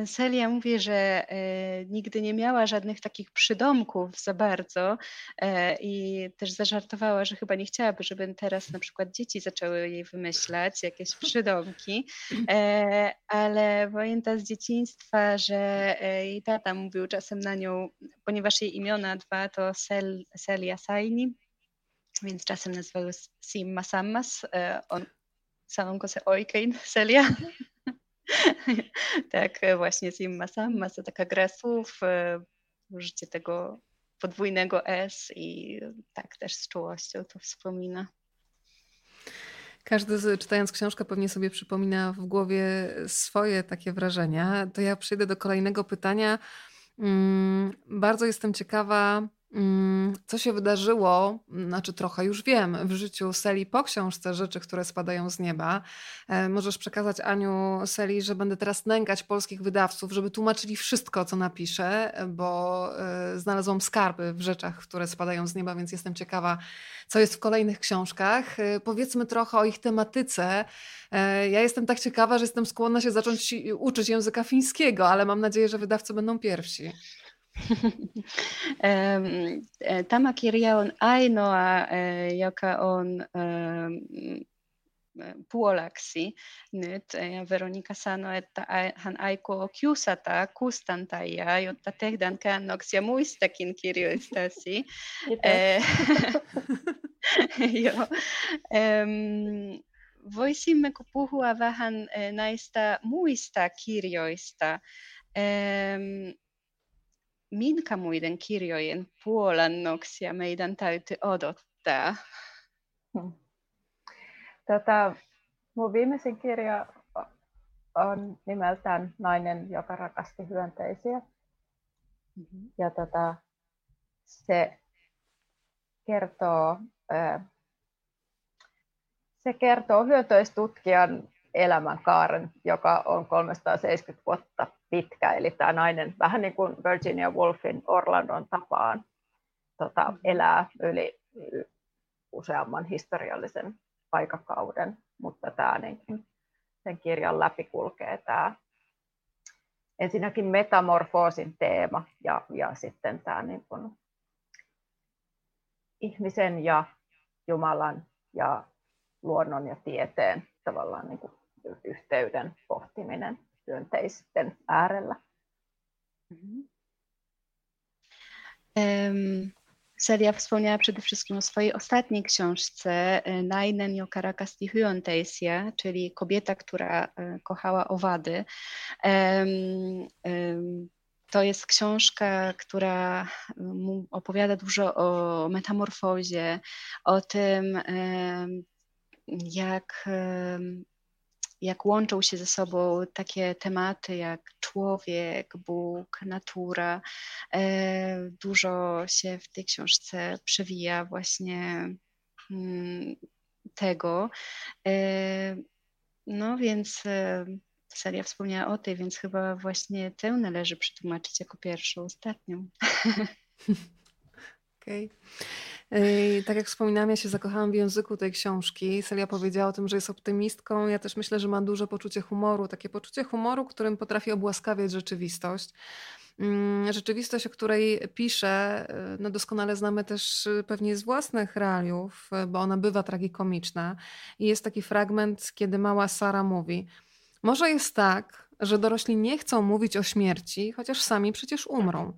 Celia mówi, że e, nigdy nie miała żadnych takich przydomków za bardzo e, i też zażartowała, że chyba nie chciałaby, żeby teraz na przykład dzieci zaczęły jej wymyślać jakieś przydomki, e, ale pamięta z dzieciństwa, że jej tata mówił czasem na nią, ponieważ jej imiona dwa to Cel, Celia Saini, więc czasem nazywał Simma Sammas, on samą se oikein, Celia. tak, właśnie Simma Samma to taka gra słów, e, użycie tego podwójnego S i tak też z czułością to wspomina. Każdy czytając książkę pewnie sobie przypomina w głowie swoje takie wrażenia. To ja przejdę do kolejnego pytania. Mm, bardzo jestem ciekawa, co się wydarzyło, znaczy trochę już wiem, w życiu Seli po książce Rzeczy, które spadają z nieba. E, możesz przekazać Aniu Seli, że będę teraz nękać polskich wydawców, żeby tłumaczyli wszystko, co napiszę, bo e, znalazłam skarby w rzeczach, które spadają z nieba, więc jestem ciekawa, co jest w kolejnych książkach. E, powiedzmy trochę o ich tematyce. Ja jestem tak ciekawa, że jestem skłonna się zacząć uczyć języka fińskiego, ale mam nadzieję, że wydawcy będą pierwsi. Tämä kirja on ainoa, joka on puolaksi nyt. Ja Veronika sanoi, että hän aikoo kiusata kustantajia, jotta tehdään käännöksiä muistakin kirjoistasi. Joo. Voisimmeko puhua vähän näistä muista kirjoista? Minkä muiden kirjojen puolannoksia meidän täytyy odottaa? Hmm. Tota, mun viimeisin kirja on nimeltään Nainen, joka rakasti hyönteisiä. Mm-hmm. Ja tota, se kertoo, se kertoo hyönteistutkijan elämänkaaren, joka on 370 vuotta pitkä. Eli tämä nainen vähän niin kuin Virginia Woolfin Orlandon tapaan tota, mm. elää yli useamman historiallisen aikakauden, mutta tämä niin sen kirjan läpi kulkee tämä ensinnäkin metamorfoosin teema ja, ja sitten tämä niin kuin, ihmisen ja Jumalan ja luonnon ja tieteen tavallaan niin kuin yhteyden pohtiminen hyönteisten äärellä. Mm-hmm. Um, Celia wspomniała przede wszystkim o swojej ostatniej książce e, Nainen jo Karakasti Hyönteisiä, czyli kobieta, która e, kochała owady. To jest książka, która opowiada dużo o metamorfozie, o tym, jak jak łączą się ze sobą takie tematy jak człowiek, Bóg, natura. E, dużo się w tej książce przewija właśnie mm, tego. E, no więc Seria wspomniała o tej, więc chyba właśnie tę należy przetłumaczyć jako pierwszą, ostatnią. Okej. Okay. Tak jak wspominałam, ja się zakochałam w języku tej książki. Celia powiedziała o tym, że jest optymistką. Ja też myślę, że ma duże poczucie humoru. Takie poczucie humoru, którym potrafi obłaskawiać rzeczywistość. Mm, rzeczywistość, o której pisze, no doskonale znamy też y, pewnie z własnych realiów, bo ona bywa tragikomiczna. I jest taki fragment, kiedy mała Sara mówi: Może jest tak, że dorośli nie chcą mówić o śmierci, chociaż sami przecież umrą.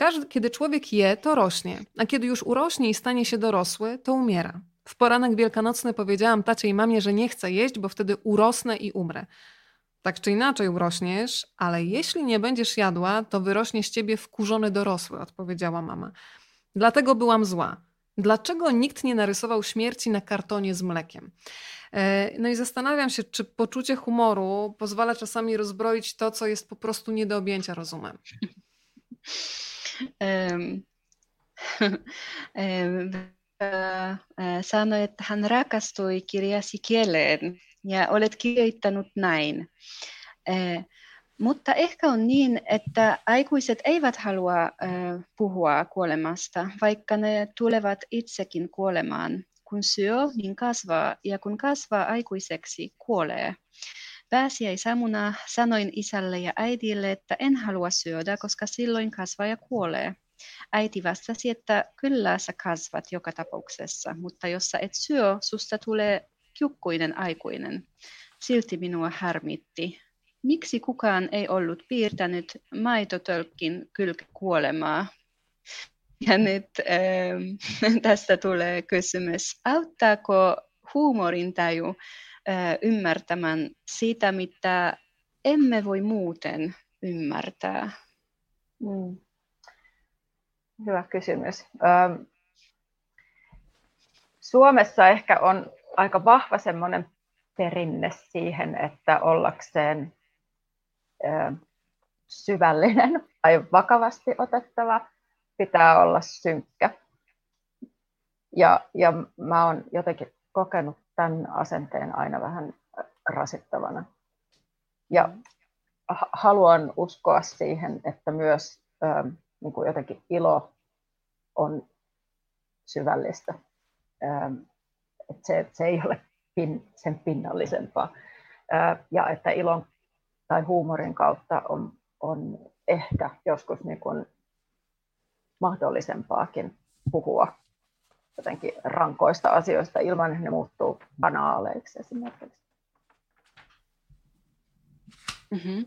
Każdy, kiedy człowiek je, to rośnie, a kiedy już urośnie i stanie się dorosły, to umiera. W poranek wielkanocny powiedziałam tacie i mamie, że nie chcę jeść, bo wtedy urosnę i umrę. Tak czy inaczej urośniesz, ale jeśli nie będziesz jadła, to wyrośnie z ciebie wkurzony dorosły, odpowiedziała mama. Dlatego byłam zła. Dlaczego nikt nie narysował śmierci na kartonie z mlekiem? E, no i zastanawiam się, czy poczucie humoru pozwala czasami rozbroić to, co jest po prostu nie do objęcia rozumem. sanoi, että hän rakastui kirjasi kieleen ja olet kirjoittanut näin. Mutta ehkä on niin, että aikuiset eivät halua puhua kuolemasta, vaikka ne tulevat itsekin kuolemaan. Kun syö, niin kasvaa, ja kun kasvaa aikuiseksi, kuolee. Pääsiäisamuna sanoin isälle ja äidille, että en halua syödä, koska silloin kasvaja kuolee. Äiti vastasi, että kyllä sä kasvat joka tapauksessa, mutta jos sä et syö, susta tulee kiukkuinen aikuinen. Silti minua harmitti. Miksi kukaan ei ollut piirtänyt maitotölkin kylkikuolemaa? Ja nyt äh, tästä tulee kysymys, auttaako huumorintaju ymmärtämään sitä, mitä emme voi muuten ymmärtää? Mm. Hyvä kysymys. Ähm, Suomessa ehkä on aika vahva semmoinen perinne siihen, että ollakseen syvällinen tai vakavasti otettava, pitää olla synkkä. Ja, ja mä oon jotenkin kokenut tämän asenteen aina vähän rasittavana. Ja haluan uskoa siihen, että myös ähm, niin kuin jotenkin ilo on syvällistä. Ähm, että se, se ei ole pin, sen pinnallisempaa. Äh, ja että ilon tai huumorin kautta on, on ehkä joskus niin kuin mahdollisempaakin puhua jotenkin rankoista asioista ilman, että ne muuttuu banaaleiksi esimerkiksi. Mhm.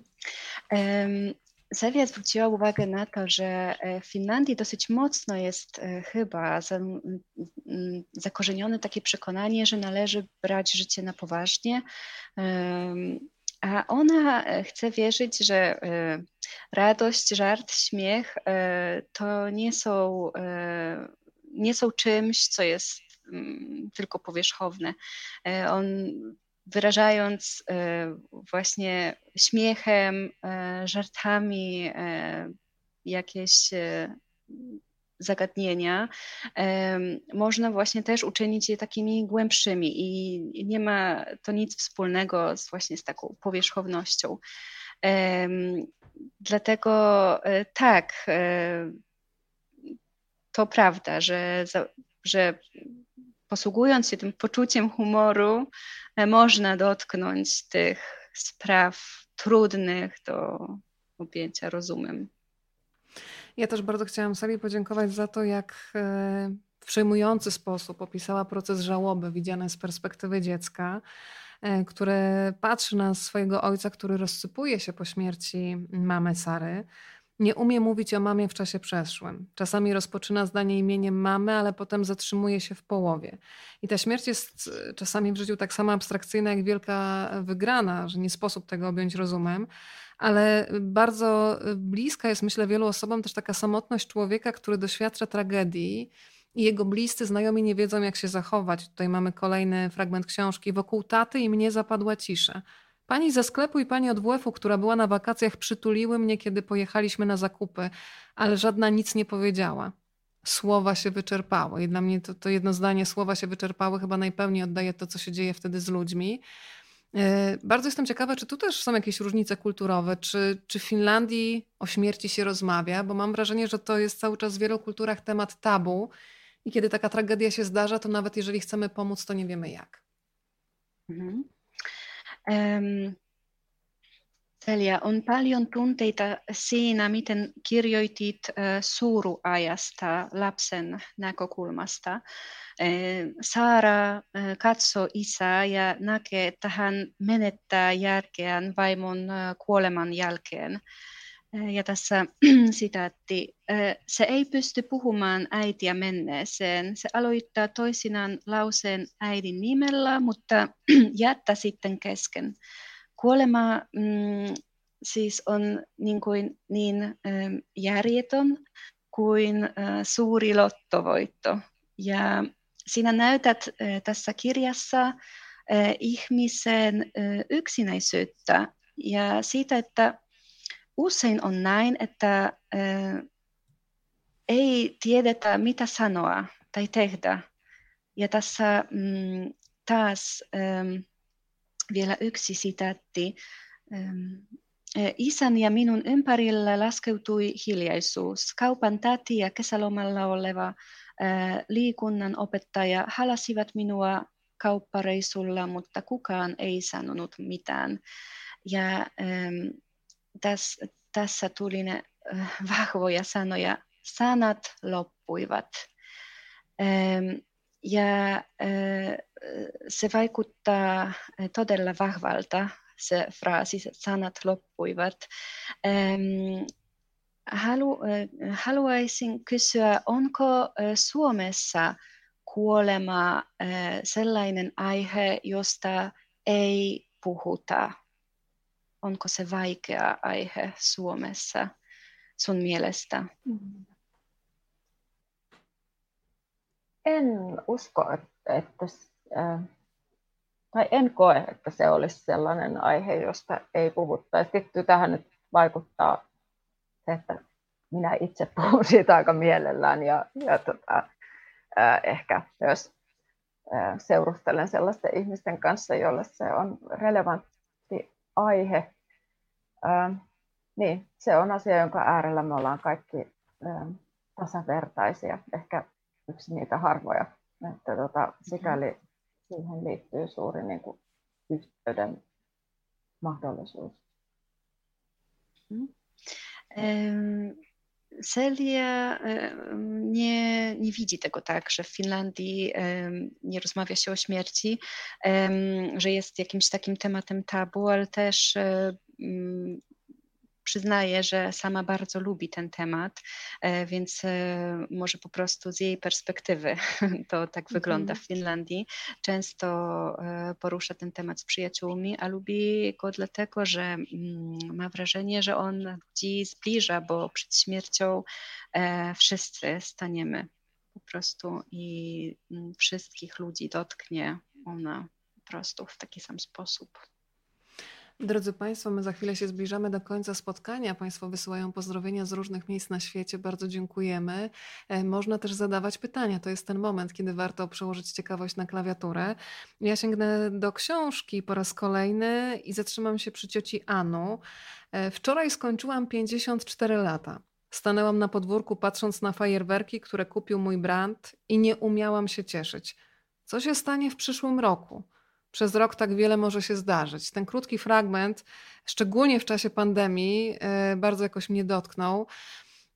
Um, Sylwia zwróciła uwagę na to, że w Finlandii dosyć mocno jest chyba zakorzenione takie przekonanie, że należy brać życie na poważnie, a ona e, chce wierzyć, że e, radość, żart, śmiech e, to nie są, nie są czymś, co jest mm, tylko powierzchowne. On wyrażając właśnie śmiechem, żartami jakieś zagadnienia, można właśnie też uczynić je takimi głębszymi i nie ma to nic wspólnego z, właśnie z taką powierzchownością. Dlatego e, tak, e, to prawda, że, że posługując się tym poczuciem humoru, e, można dotknąć tych spraw trudnych do objęcia rozumem. Ja też bardzo chciałam Sali podziękować za to, jak e, w przejmujący sposób opisała proces żałoby widziany z perspektywy dziecka, e, które patrzy na swojego ojca, który rozsypuje się po śmierci mamy Sary. Nie umie mówić o mamie w czasie przeszłym. Czasami rozpoczyna zdanie imieniem mamy, ale potem zatrzymuje się w połowie. I ta śmierć jest e, czasami w życiu tak samo abstrakcyjna jak wielka wygrana, że nie sposób tego objąć rozumem ale bardzo bliska jest, myślę, wielu osobom też taka samotność człowieka, który doświadcza tragedii i jego bliscy znajomi nie wiedzą, jak się zachować. Tutaj mamy kolejny fragment książki. Wokół taty i mnie zapadła cisza. Pani ze sklepu i pani od WF-u, która była na wakacjach, przytuliły mnie, kiedy pojechaliśmy na zakupy, ale żadna nic nie powiedziała. Słowa się wyczerpały i dla mnie to, to jedno zdanie słowa się wyczerpały chyba najpełniej oddaje to, co się dzieje wtedy z ludźmi. E, bardzo jestem ciekawa, czy tu też są jakieś różnice kulturowe, czy, czy w Finlandii o śmierci się rozmawia, bo mam wrażenie, że to jest cały czas w wielu kulturach temat tabu i kiedy taka tragedia się zdarza, to nawet jeżeli chcemy pomóc, to nie wiemy jak. Mhm. Um, Celia, on paljon tunteita siinä, miten kirjoitit suuruajasta lapsen näkökulmasta. Saara katsoo isää ja näkee, että hän menettää järkeään vaimon kuoleman jälkeen. Ja tässä sitaatti, se ei pysty puhumaan äitiä menneeseen. Se aloittaa toisinaan lauseen äidin nimellä, mutta jättää sitten kesken. Kuolema mm, siis on niin, kuin, niin ähm, järjetön kuin äh, suuri lottovoitto. Ja sinä näytät äh, tässä kirjassa äh, ihmisen äh, yksinäisyyttä ja siitä, että usein on näin, että äh, ei tiedetä mitä sanoa tai tehdä. Ja tässä mm, taas ähm, vielä yksi sitaatti. Ähm, Isän ja minun ympärillä laskeutui hiljaisuus. Kaupan täti ja kesälomalla oleva liikunnan opettaja halasivat minua kauppareissulla, mutta kukaan ei sanonut mitään. Ja täs, tässä tuli ne äh, vahvoja sanoja. Sanat loppuivat. Ähm, ja äh, se vaikuttaa todella vahvalta, se fraasi, sanat loppuivat. Ähm, halu, äh, haluaisin kysyä, onko äh, Suomessa kuolema äh, sellainen aihe, josta ei puhuta? Onko se vaikea aihe Suomessa sun mielestä? En usko, että, tai en koe, että se olisi sellainen aihe, josta ei puhuttaisi. Tietysti tähän nyt vaikuttaa se, että minä itse puhun siitä aika mielellään ja, ja tota, äh, ehkä myös äh, seurustelen sellaisten ihmisten kanssa, joille se on relevantti aihe. Äh, niin, se on asia, jonka äärellä me ollaan kaikki äh, tasavertaisia. Ehkä yksi niitä harvoja, että tota, sikäli siihen liittyy suuri niin kuin, yhteyden mahdollisuus. Mm. Celia nie, nie widzi tego tak, że w Finlandii nie rozmawia się o śmierci, że jest jakimś takim tematem tabu, ale też przyznaje, że sama bardzo lubi ten temat, e, więc e, może po prostu z jej perspektywy to tak wygląda mhm. w Finlandii. Często e, porusza ten temat z przyjaciółmi, a lubi go dlatego, że mm, ma wrażenie, że on ludzi zbliża, bo przed śmiercią wszyscy staniemy po prostu i mm, wszystkich ludzi dotknie ona po prostu w taki sam sposób. Drodzy Państwo, my za chwilę się zbliżamy do końca spotkania. Państwo wysyłają pozdrowienia z różnych miejsc na świecie. Bardzo dziękujemy. E, można też zadawać pytania. To jest ten moment, kiedy warto przełożyć ciekawość na klawiaturę. Ja sięgnę do książki po raz kolejny i zatrzymam się przy cioci Anu. E, wczoraj skończyłam 54 lata. Stanęłam na podwórku, patrząc na fajerwerki, które kupił mój brand, i nie umiałam się cieszyć. Co się stanie w przyszłym roku? Przez rok tak wiele może się zdarzyć. Ten krótki fragment, szczególnie w czasie pandemii, e, bardzo jakoś mnie dotknął.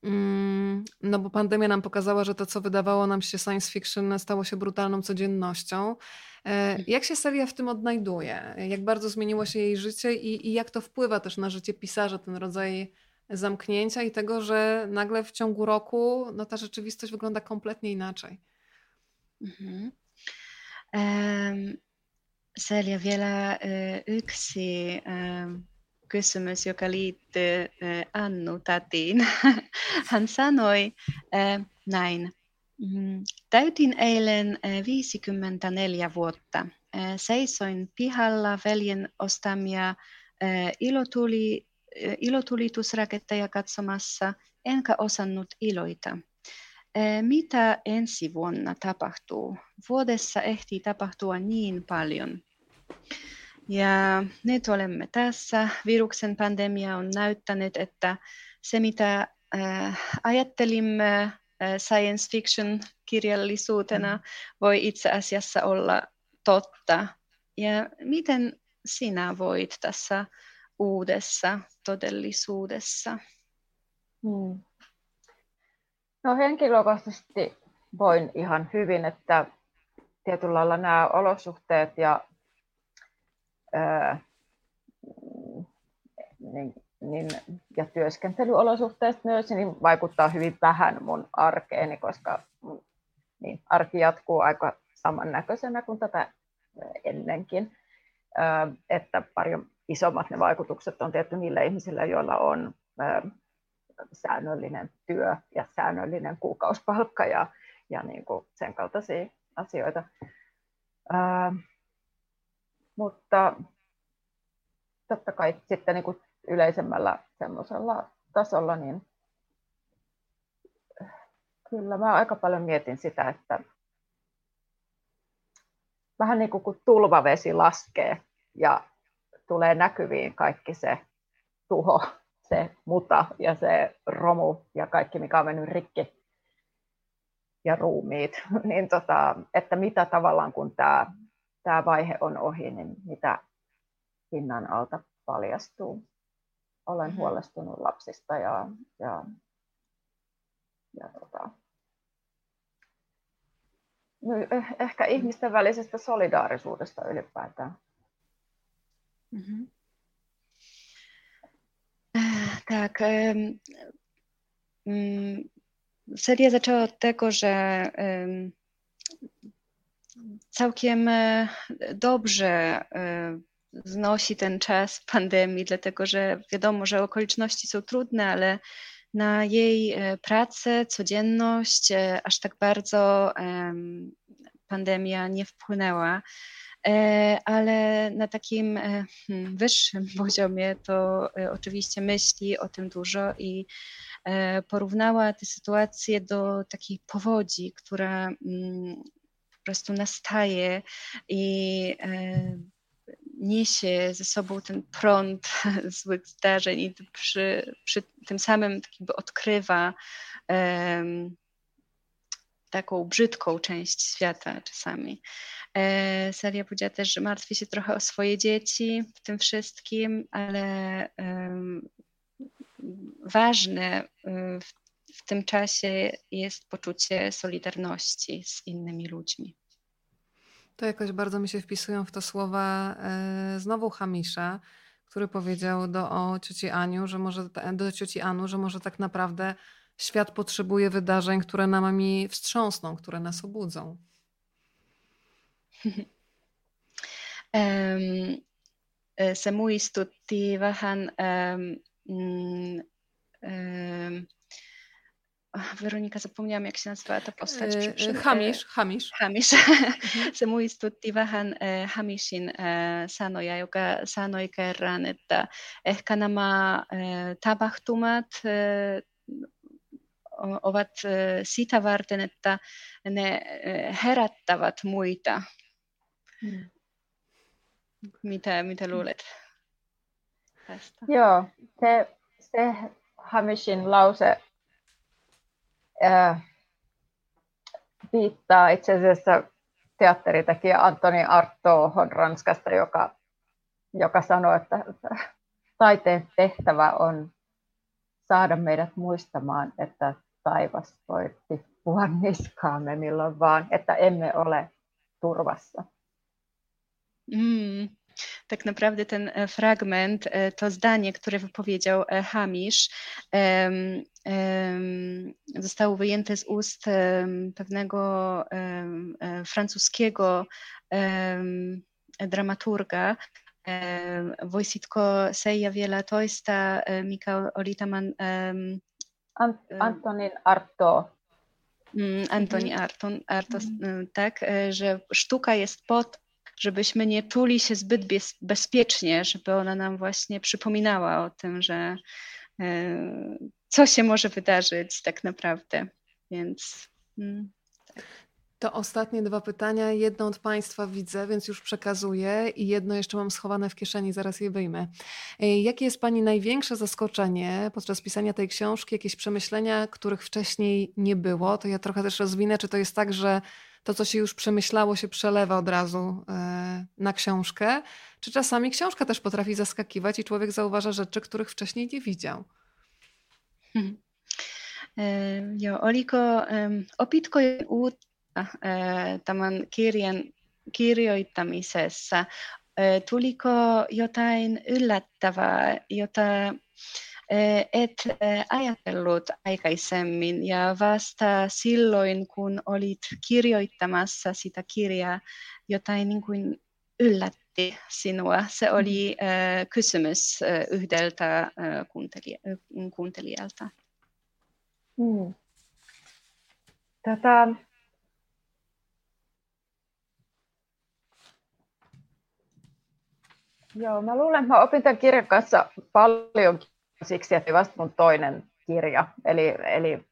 Mm, no bo pandemia nam pokazała, że to, co wydawało nam się science fiction, stało się brutalną codziennością. E, jak się Celia w tym odnajduje? Jak bardzo zmieniło się jej życie i, i jak to wpływa też na życie pisarza, ten rodzaj zamknięcia i tego, że nagle w ciągu roku no, ta rzeczywistość wygląda kompletnie inaczej? Mhm. Um, Selja vielä yksi kysymys, joka liittyy Annu Tatiin. Hän sanoi näin. Mm, täytin eilen 54 vuotta. Seisoin pihalla veljen ostamia ilotuli, ilotulitusraketteja katsomassa, enkä osannut iloita. Mitä ensi vuonna tapahtuu? Vuodessa ehtii tapahtua niin paljon. Ja nyt olemme tässä. Viruksen pandemia on näyttänyt, että se mitä äh, ajattelimme äh, science fiction kirjallisuutena mm. voi itse asiassa olla totta. Ja miten sinä voit tässä uudessa todellisuudessa? Hmm. No henkilökohtaisesti voin ihan hyvin, että tietyllä lailla nämä olosuhteet ja niin, niin, ja työskentelyolosuhteet myös niin vaikuttaa hyvin vähän mun arkeeni, koska niin, arki jatkuu aika samannäköisenä kuin tätä ennenkin. Että paljon isommat ne vaikutukset on tietty niillä ihmisillä, joilla on säännöllinen työ ja säännöllinen kuukausipalkka ja, ja niin kuin sen kaltaisia asioita. Mutta totta kai sitten niin kuin yleisemmällä semmoisella tasolla, niin kyllä mä aika paljon mietin sitä, että vähän niin kuin kun tulvavesi laskee ja tulee näkyviin kaikki se tuho, se muta ja se romu ja kaikki, mikä on mennyt rikki ja ruumiit, niin tota, että mitä tavallaan kun tämä, tämä vaihe on ohi, niin mitä pinnan alta paljastuu. Olen mm-hmm. huolestunut lapsista ja, ja, ja tota, no, eh, ehkä ihmisten välisestä solidaarisuudesta ylipäätään. Mm-hmm. Tak. Seria zaczęła od tego, że całkiem e, dobrze e, znosi ten czas pandemii, dlatego że wiadomo, że okoliczności są trudne, ale na jej e, pracę, codzienność aż tak bardzo pandemia nie wpłynęła. Ale na takim hmm, wyższym poziomie to oczywiście myśli o tym dużo i porównała tę sytuację do takiej powodzi, która mm, prostu nastaje i e, niesie ze sobą ten prąd złych zdarzeń i przy, przy tym samym jakby odkrywa taką brzydką część świata czasami. E, Seria powiedziała też, że martwi się trochę o swoje dzieci w tym wszystkim, ale ważne y, w, w tym czasie jest poczucie solidarności z innymi ludźmi. To jakoś bardzo mi się wpisują w to słowa e, znowu Hamisza, który powiedział do o cioci Aniu, że może do cioci Anu, że może tak naprawdę świat potrzebuje wydarzeń, które nami wstrząsną, które nas obudzą. um, se muistutti vähän um, Mm, Weronika, zapomniałam jak się nazywa ta postać. Przy, przy, Hamish, Hamish. Hamish. Se muistutti vähän Hamishin sanoja, joka sanoi kerran, että ehkä nämä tapahtumat ovat sitä varten, että ne herättävät muita. Mitä, mitä luulet? tästä. Joo, se, se Hamishin lause ää, viittaa itse asiassa teatteritekijä Antoni Artoon Ranskasta, joka, joka sanoi, että taiteen tehtävä on saada meidät muistamaan, että taivas voi tippua niskaamme milloin vaan, että emme ole turvassa. Mm. Tak naprawdę ten e, fragment, e, to zdanie, które wypowiedział e, Hamish, zostało wyjęte z ust pewnego francuskiego dramaturga, Voisitko Seija vielä toista, mikä oli tämän... Antonin Arto. Mm, Antoni mhm. Arton, Arto, mm. tak, że sztuka jest pod żebyśmy nie czuli się zbyt bezpiecznie, żeby ona nam właśnie przypominała o tym, że e, co się może wydarzyć tak naprawdę. Więc. Mm. To ostatnie dwa pytania. Jedno od Państwa widzę, więc już przekazuję, i jedno jeszcze mam schowane w kieszeni, zaraz je wyjmę. E, jakie jest Pani największe zaskoczenie podczas pisania tej książki? Jakieś przemyślenia, których wcześniej nie było? To ja trochę też rozwinę. Czy to jest tak, że to, co się już przemyślało, się przelewa od razu e, na książkę. Czy czasami książka też potrafi zaskakiwać i człowiek zauważa rzeczy, których wcześniej nie widział? Hmm. Joo, oliko opitko uutta tämän kirjan kirjoittamisessa? Tuliko jotain yllättävää, jota et ajatellut aikaisemmin ja vasta silloin, kun olit kirjoittamassa sitä kirjaa, jotain niin kuin yllätti sinua. Se oli äh, kysymys yhdeltä kuuntelija, kuuntelijalta. Hmm. Tätä, Joo, mä luulen, että mä opin tämän kirjan kanssa paljon siksi, että vasta mun toinen kirja, eli, eli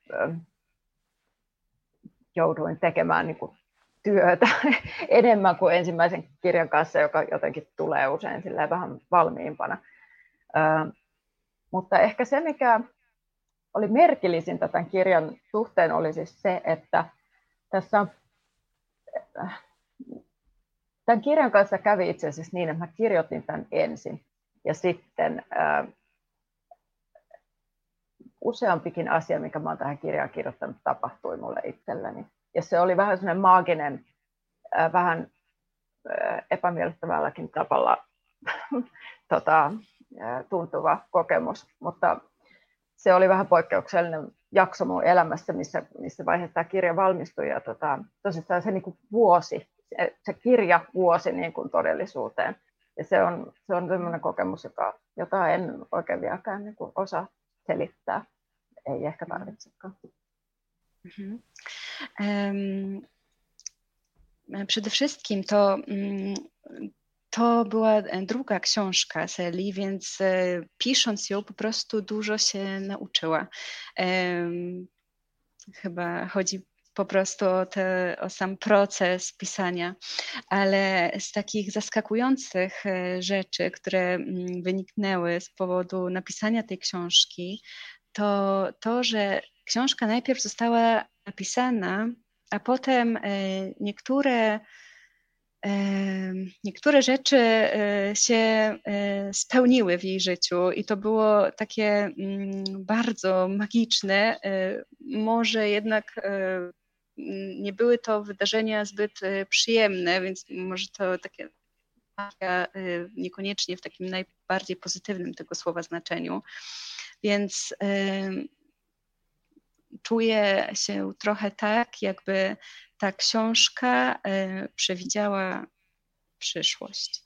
jouduin tekemään niin kuin työtä enemmän kuin ensimmäisen kirjan kanssa, joka jotenkin tulee usein vähän valmiimpana. Mutta ehkä se, mikä oli merkillisintä tämän kirjan suhteen, oli siis se, että tässä on, tämän kirjan kanssa kävi itse asiassa niin, että mä kirjoitin tämän ensin ja sitten äh, useampikin asia, mikä mä olen tähän kirjaan kirjoittanut, tapahtui mulle itselleni. Ja se oli vähän sellainen maaginen, äh, vähän äh, epämiellyttävälläkin tavalla tota, tuntuva kokemus, mutta se oli vähän poikkeuksellinen jakso mun elämässä, missä, missä vaiheessa tämä kirja valmistui. Ja tota, tosissaan se niin vuosi, se, se kirja vuosi niin kuin todellisuuteen. Ja se on, se on sellainen kokemus, joka, jota en oikein vieläkään niin kuin osaa selittää. Ei ehkä tarvitsekaan. Mhm. Um, przede wszystkim to mm, to była druga książka Seli, więc e, pisząc ją po prostu dużo się nauczyła. Chyba chodzi po prostu o, te, o sam proces pisania, ale z takich zaskakujących e, rzeczy, które mm, wyniknęły z powodu napisania tej książki, to to, że książka najpierw została napisana, a potem e, niektóre niektóre rzeczy e, się e, spełniły w jej życiu i to było takie mm, bardzo magiczne. E, może jednak nie były to wydarzenia zbyt przyjemne, więc może to takie niekoniecznie w takim najbardziej pozytywnym tego słowa znaczeniu. Więc czuję się trochę tak, jakby ta książka e, przewidziała przyszłość.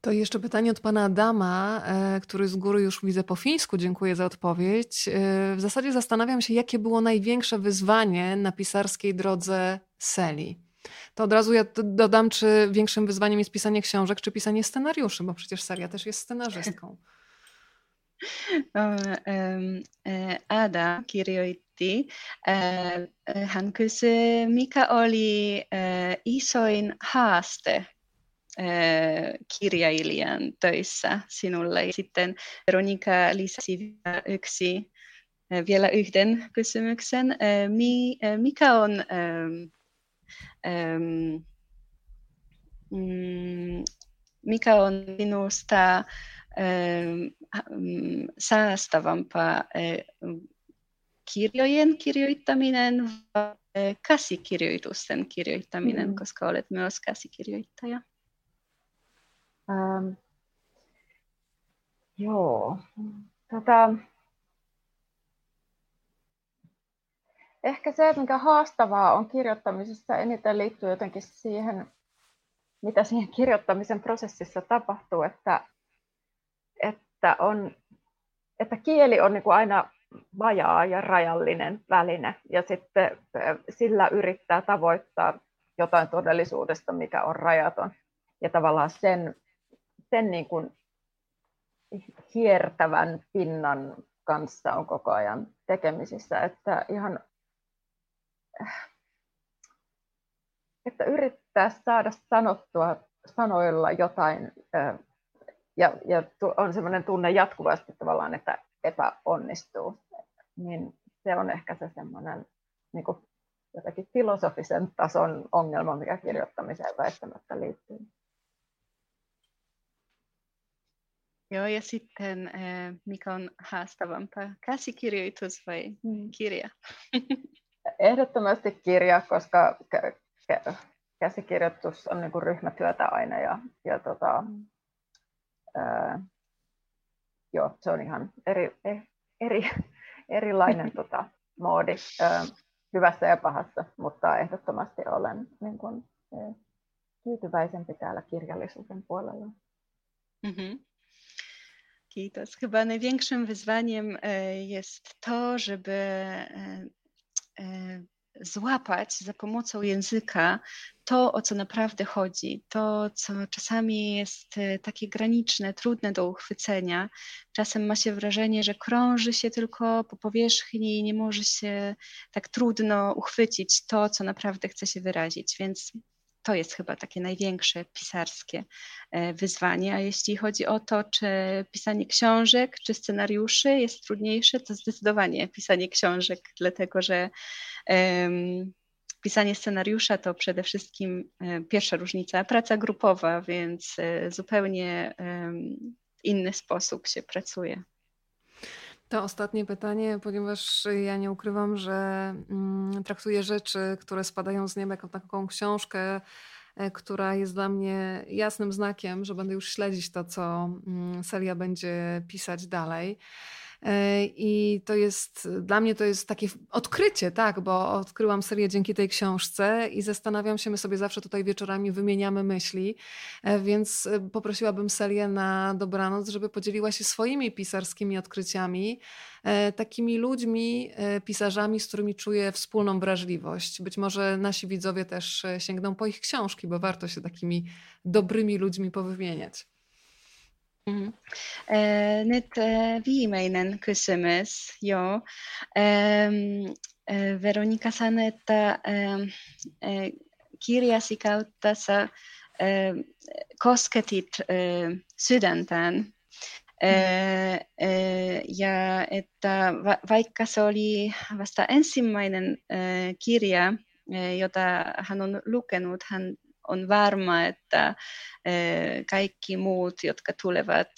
To jeszcze pytanie od pana Adama, e, który z góry już widzę po fińsku. Dziękuję za odpowiedź. E, w zasadzie zastanawiam się, jakie było największe wyzwanie na pisarskiej drodze Seli. To od razu ja dodam, czy większym wyzwaniem jest pisanie książek, czy pisanie scenariuszy, bo przecież Seria też jest scenarzystką. Ada kirjoitti, hän kysyi, mikä oli isoin haaste kirjailijan töissä sinulle. Sitten Veronika lisäsi vielä yksi, vielä yhden kysymyksen. Mikä on mm, mikä on sinusta säästävämpää kirjojen kirjoittaminen vai käsikirjoitusten kirjoittaminen, mm. koska olet myös käsikirjoittaja? Ähm, joo. Tota, ehkä se, mikä haastavaa on kirjoittamisessa, eniten liittyy jotenkin siihen, mitä siihen kirjoittamisen prosessissa tapahtuu, että että, on, että kieli on niin kuin aina vajaa ja rajallinen väline, ja sitten sillä yrittää tavoittaa jotain todellisuudesta, mikä on rajaton. Ja tavallaan sen, sen niin kuin hiertävän pinnan kanssa on koko ajan tekemisissä, että ihan että yrittää saada sanottua sanoilla jotain ja, ja on sellainen tunne jatkuvasti tavallaan, että epäonnistuu, niin se on ehkä se semmoinen niin kuin jotenkin filosofisen tason ongelma, mikä kirjoittamiseen väistämättä liittyy. Joo, ja sitten mikä on haastavampaa, käsikirjoitus vai mm. kirja? Ehdottomasti kirja, koska käsikirjoitus on niin kuin ryhmätyötä aina ja, ja tota, mm ää, joo, se on ihan eri, e, eri, erilainen tota, moodi ää, hyvässä ja pahassa, mutta ehdottomasti olen niin kuin, tyytyväisempi täällä kirjallisuuden puolella. Mm-hmm. Kiitos. Chyba największym wyzwaniem jest to, żeby złapać za pomocą języka to, o co naprawdę chodzi, to, co czasami jest e, takie graniczne, trudne do uchwycenia. Czasem ma się wrażenie, że krąży się tylko po powierzchni i nie może się tak trudno uchwycić to, co naprawdę chce się wyrazić. Więc to jest chyba takie największe pisarskie e, wyzwanie. A jeśli chodzi o to, czy pisanie książek, czy scenariuszy jest trudniejsze, to zdecydowanie pisanie książek, dlatego że um, pisanie scenariusza to przede wszystkim e, pierwsza różnica, praca grupowa, więc e, zupełnie w inny sposób się pracuje. To ostatnie pytanie, ponieważ ja nie ukrywam, że mm, traktuję rzeczy, które spadają z nieba jako taką książkę, e, która jest dla mnie jasnym znakiem, że będę już śledzić to, co mm, Celia będzie pisać dalej. E, I to jest, dla mnie to jest takie odkrycie, tak, bo odkryłam serię dzięki tej książce i zastanawiam się, my sobie zawsze tutaj wieczorami wymieniamy myśli, e, więc e, poprosiłabym Selię na dobranoc, żeby podzieliła się swoimi pisarskimi odkryciami, takimi ludźmi, pisarzami, z którymi czuję wspólną wrażliwość. Być może nasi widzowie też sięgną po ich książki, bo warto się takimi dobrymi ludźmi powymieniać. Mm. Nyt viimeinen kysymys, joo. Veronika sanoi, että kirjasi kautta sä kosketit sydäntään. Ja että vaikka se oli vasta ensimmäinen kirja, jota hän on lukenut, hän on varma, että kaikki muut, jotka tulevat,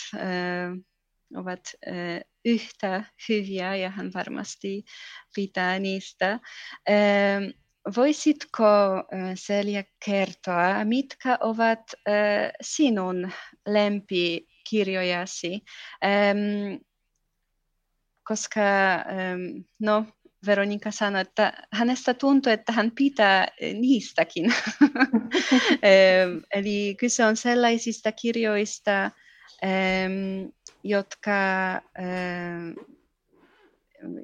ovat yhtä hyviä ja hän varmasti pitää niistä. Voisitko Selja kertoa, mitkä ovat sinun lempikirjojasi? Koska no, Veronika sanoi, että hänestä tuntui, että hän pitää eh, niistäkin. Eli kyse on sellaisista kirjoista, jotka,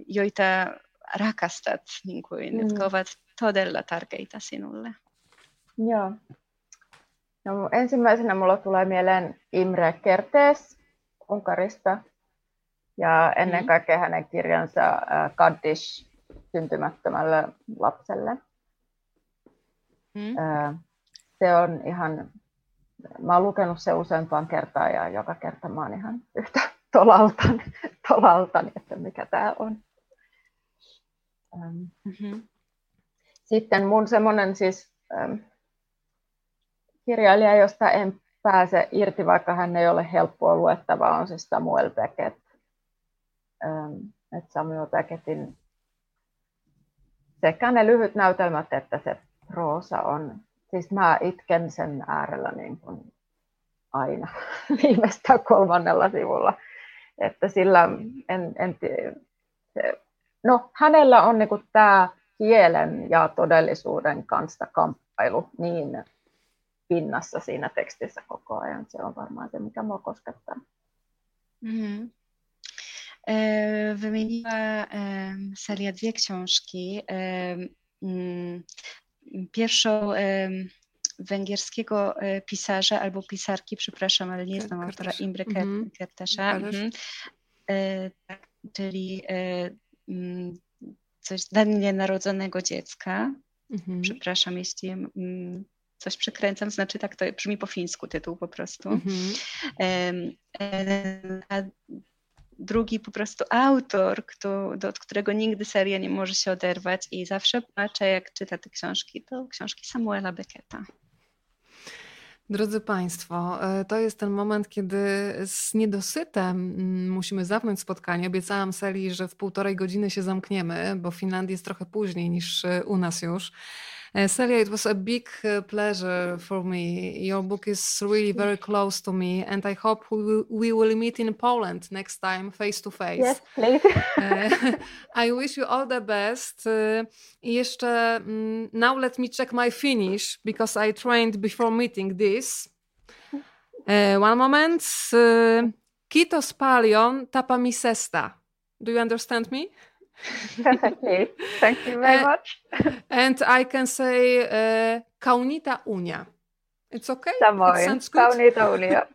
joita rakastat, niin kuin, mm. jotka ovat todella tärkeitä sinulle. Joo. No, ensimmäisenä mulla tulee mieleen Imre Kertész Unkarista ja ennen mm. kaikkea hänen kirjansa äh, Kaddish syntymättömälle lapselle. Mm. Se on ihan, mä oon lukenut se useampaan kertaan ja joka kerta mä oon ihan yhtä tolaltani, tolaltani että mikä tämä on. Mm-hmm. Sitten mun semmoinen siis kirjailija, josta en pääse irti, vaikka hän ei ole helppoa luettavaa, on siis Samuel Beckett. Et Samuel Beckettin sekä ne lyhyt näytelmät että se proosa on, siis mä itken sen äärellä niin kuin aina viimeistään kolmannella sivulla. Että sillä en, en se, no hänellä on niin kuin tämä kielen ja todellisuuden kanssa kamppailu niin pinnassa siinä tekstissä koko ajan. Se on varmaan se, mikä mua koskettaa. Mm-hmm. E, wymieniła Seria dwie książki. Mm, pierwszą węgierskiego e, pisarza albo pisarki, przepraszam, ale nie znam autora Imre mhm. Kertesza, mhm. E, tak, czyli mm, coś dla nienarodzonego dziecka. Mhm. Przepraszam, jeśli mm, coś przekręcam, znaczy tak to brzmi po fińsku tytuł po prostu. Mhm. A drugi po prostu autor, kto, do, od którego nigdy seria nie może się oderwać i zawsze płacze, jak czyta te książki, to książki Samuela Becketa. Drodzy Państwo, e, to jest ten moment, kiedy z niedosytem mm, musimy zamknąć spotkanie. Obiecałam Seli, że w półtorej godziny się zamkniemy, bo w Finlandii jest trochę później niż e, u nas już. Uh, Celia, it was a big uh, pleasure for me. Your book is really very close to me, and I hope we will, we will meet in Poland next time, face to face. Yes, please. uh, I wish you all the best. Uh, jeszcze, um, now let me check my Finnish because I trained before meeting this. Uh, one moment. Uh, kitos paljon tapamisesta. Do you understand me? Perfectly. Thank you very Uh, much. And I can say uh, Kaunita Unia. It's okay? Good? Kauniita unia.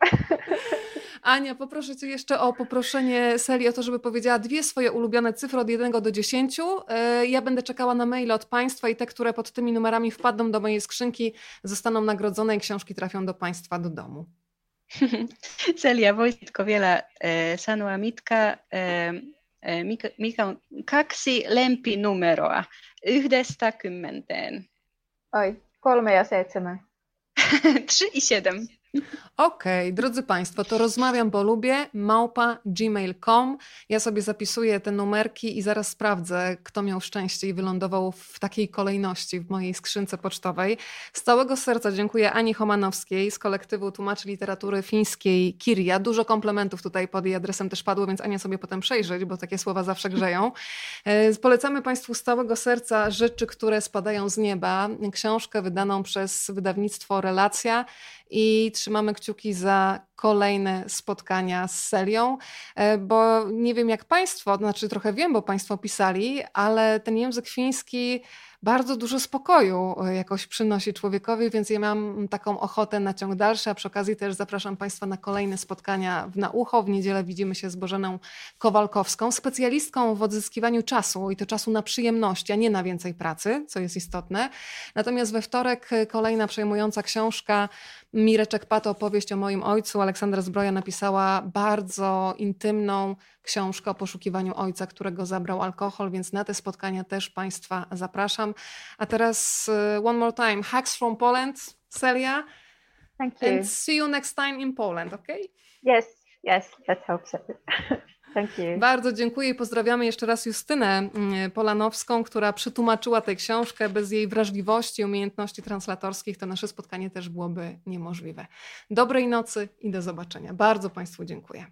Ania, poproszę Cię jeszcze o poproszenie Seli o to, żeby powiedziała dwie swoje ulubione cyfry od 1 do 10. E, Ja będę czekała na maile od Państwa i te, które pod tymi numerami wpadną do mojej skrzynki, zostaną nagrodzone i książki trafią do Państwa do domu. Celia Wojtkowiela e, sanoi mitka e, e, mikä, mikä on kaksi lempinumeroa yhdestä kymmenteen. Oi, kolme ja seitsemän. Trzy i siedem. Okej, drodzy Państwo, to rozmawiam, bo lubię, małpa gmail.com. Ja sobie zapisuję te numerki i zaraz sprawdzę, kto miał szczęście i wylądował w takiej kolejności w mojej skrzynce pocztowej. Z całego serca dziękuję Ani Homanowskiej z kolektywu tłumaczy literatury fińskiej Kiria. Dużo komplementów tutaj pod jej adresem też padło, więc Ania sobie potem przejrzeć, bo takie słowa zawsze grzeją. E, Polecamy Państwu z całego serca rzeczy, które spadają z nieba. Książkę wydaną przez wydawnictwo Relacja i trzymamy kciuki za kolejne spotkania z Selią, e, bo nie wiem jak Państwo, to znaczy trochę wiem, bo Państwo pisali, ale ten język fiński bardzo dużo spokoju e, jakoś przynosi człowiekowi, więc ja mam taką ochotę na ciąg dalszy, a przy okazji też zapraszam Państwa na kolejne spotkania w Naucho. W niedzielę widzimy się z Bożeną Kowalkowską, specjalistką w odzyskiwaniu czasu i to czasu na przyjemności, a nie na więcej pracy, co jest istotne. Natomiast we wtorek e, kolejna przejmująca książka Mireczek Pato, opowieść o moim ojcu. Aleksandra Zbroja napisała bardzo intymną książkę o poszukiwaniu ojca, którego zabrał alkohol, więc na te spotkania też Państwa zapraszam. A teraz uh, one more time, Hacks from Poland, Celia, Thank you. and see you next time in Poland, okay? Yes, yes, let's hope so. Thank you. Bardzo dziękuję i pozdrawiamy jeszcze raz Justynę mm, Polanowską, która przetłumaczyła tę książkę. Bez jej wrażliwości, umiejętności translatorskich to nasze spotkanie też byłoby niemożliwe. Dobrej nocy i do zobaczenia. Bardzo Państwu dziękuję.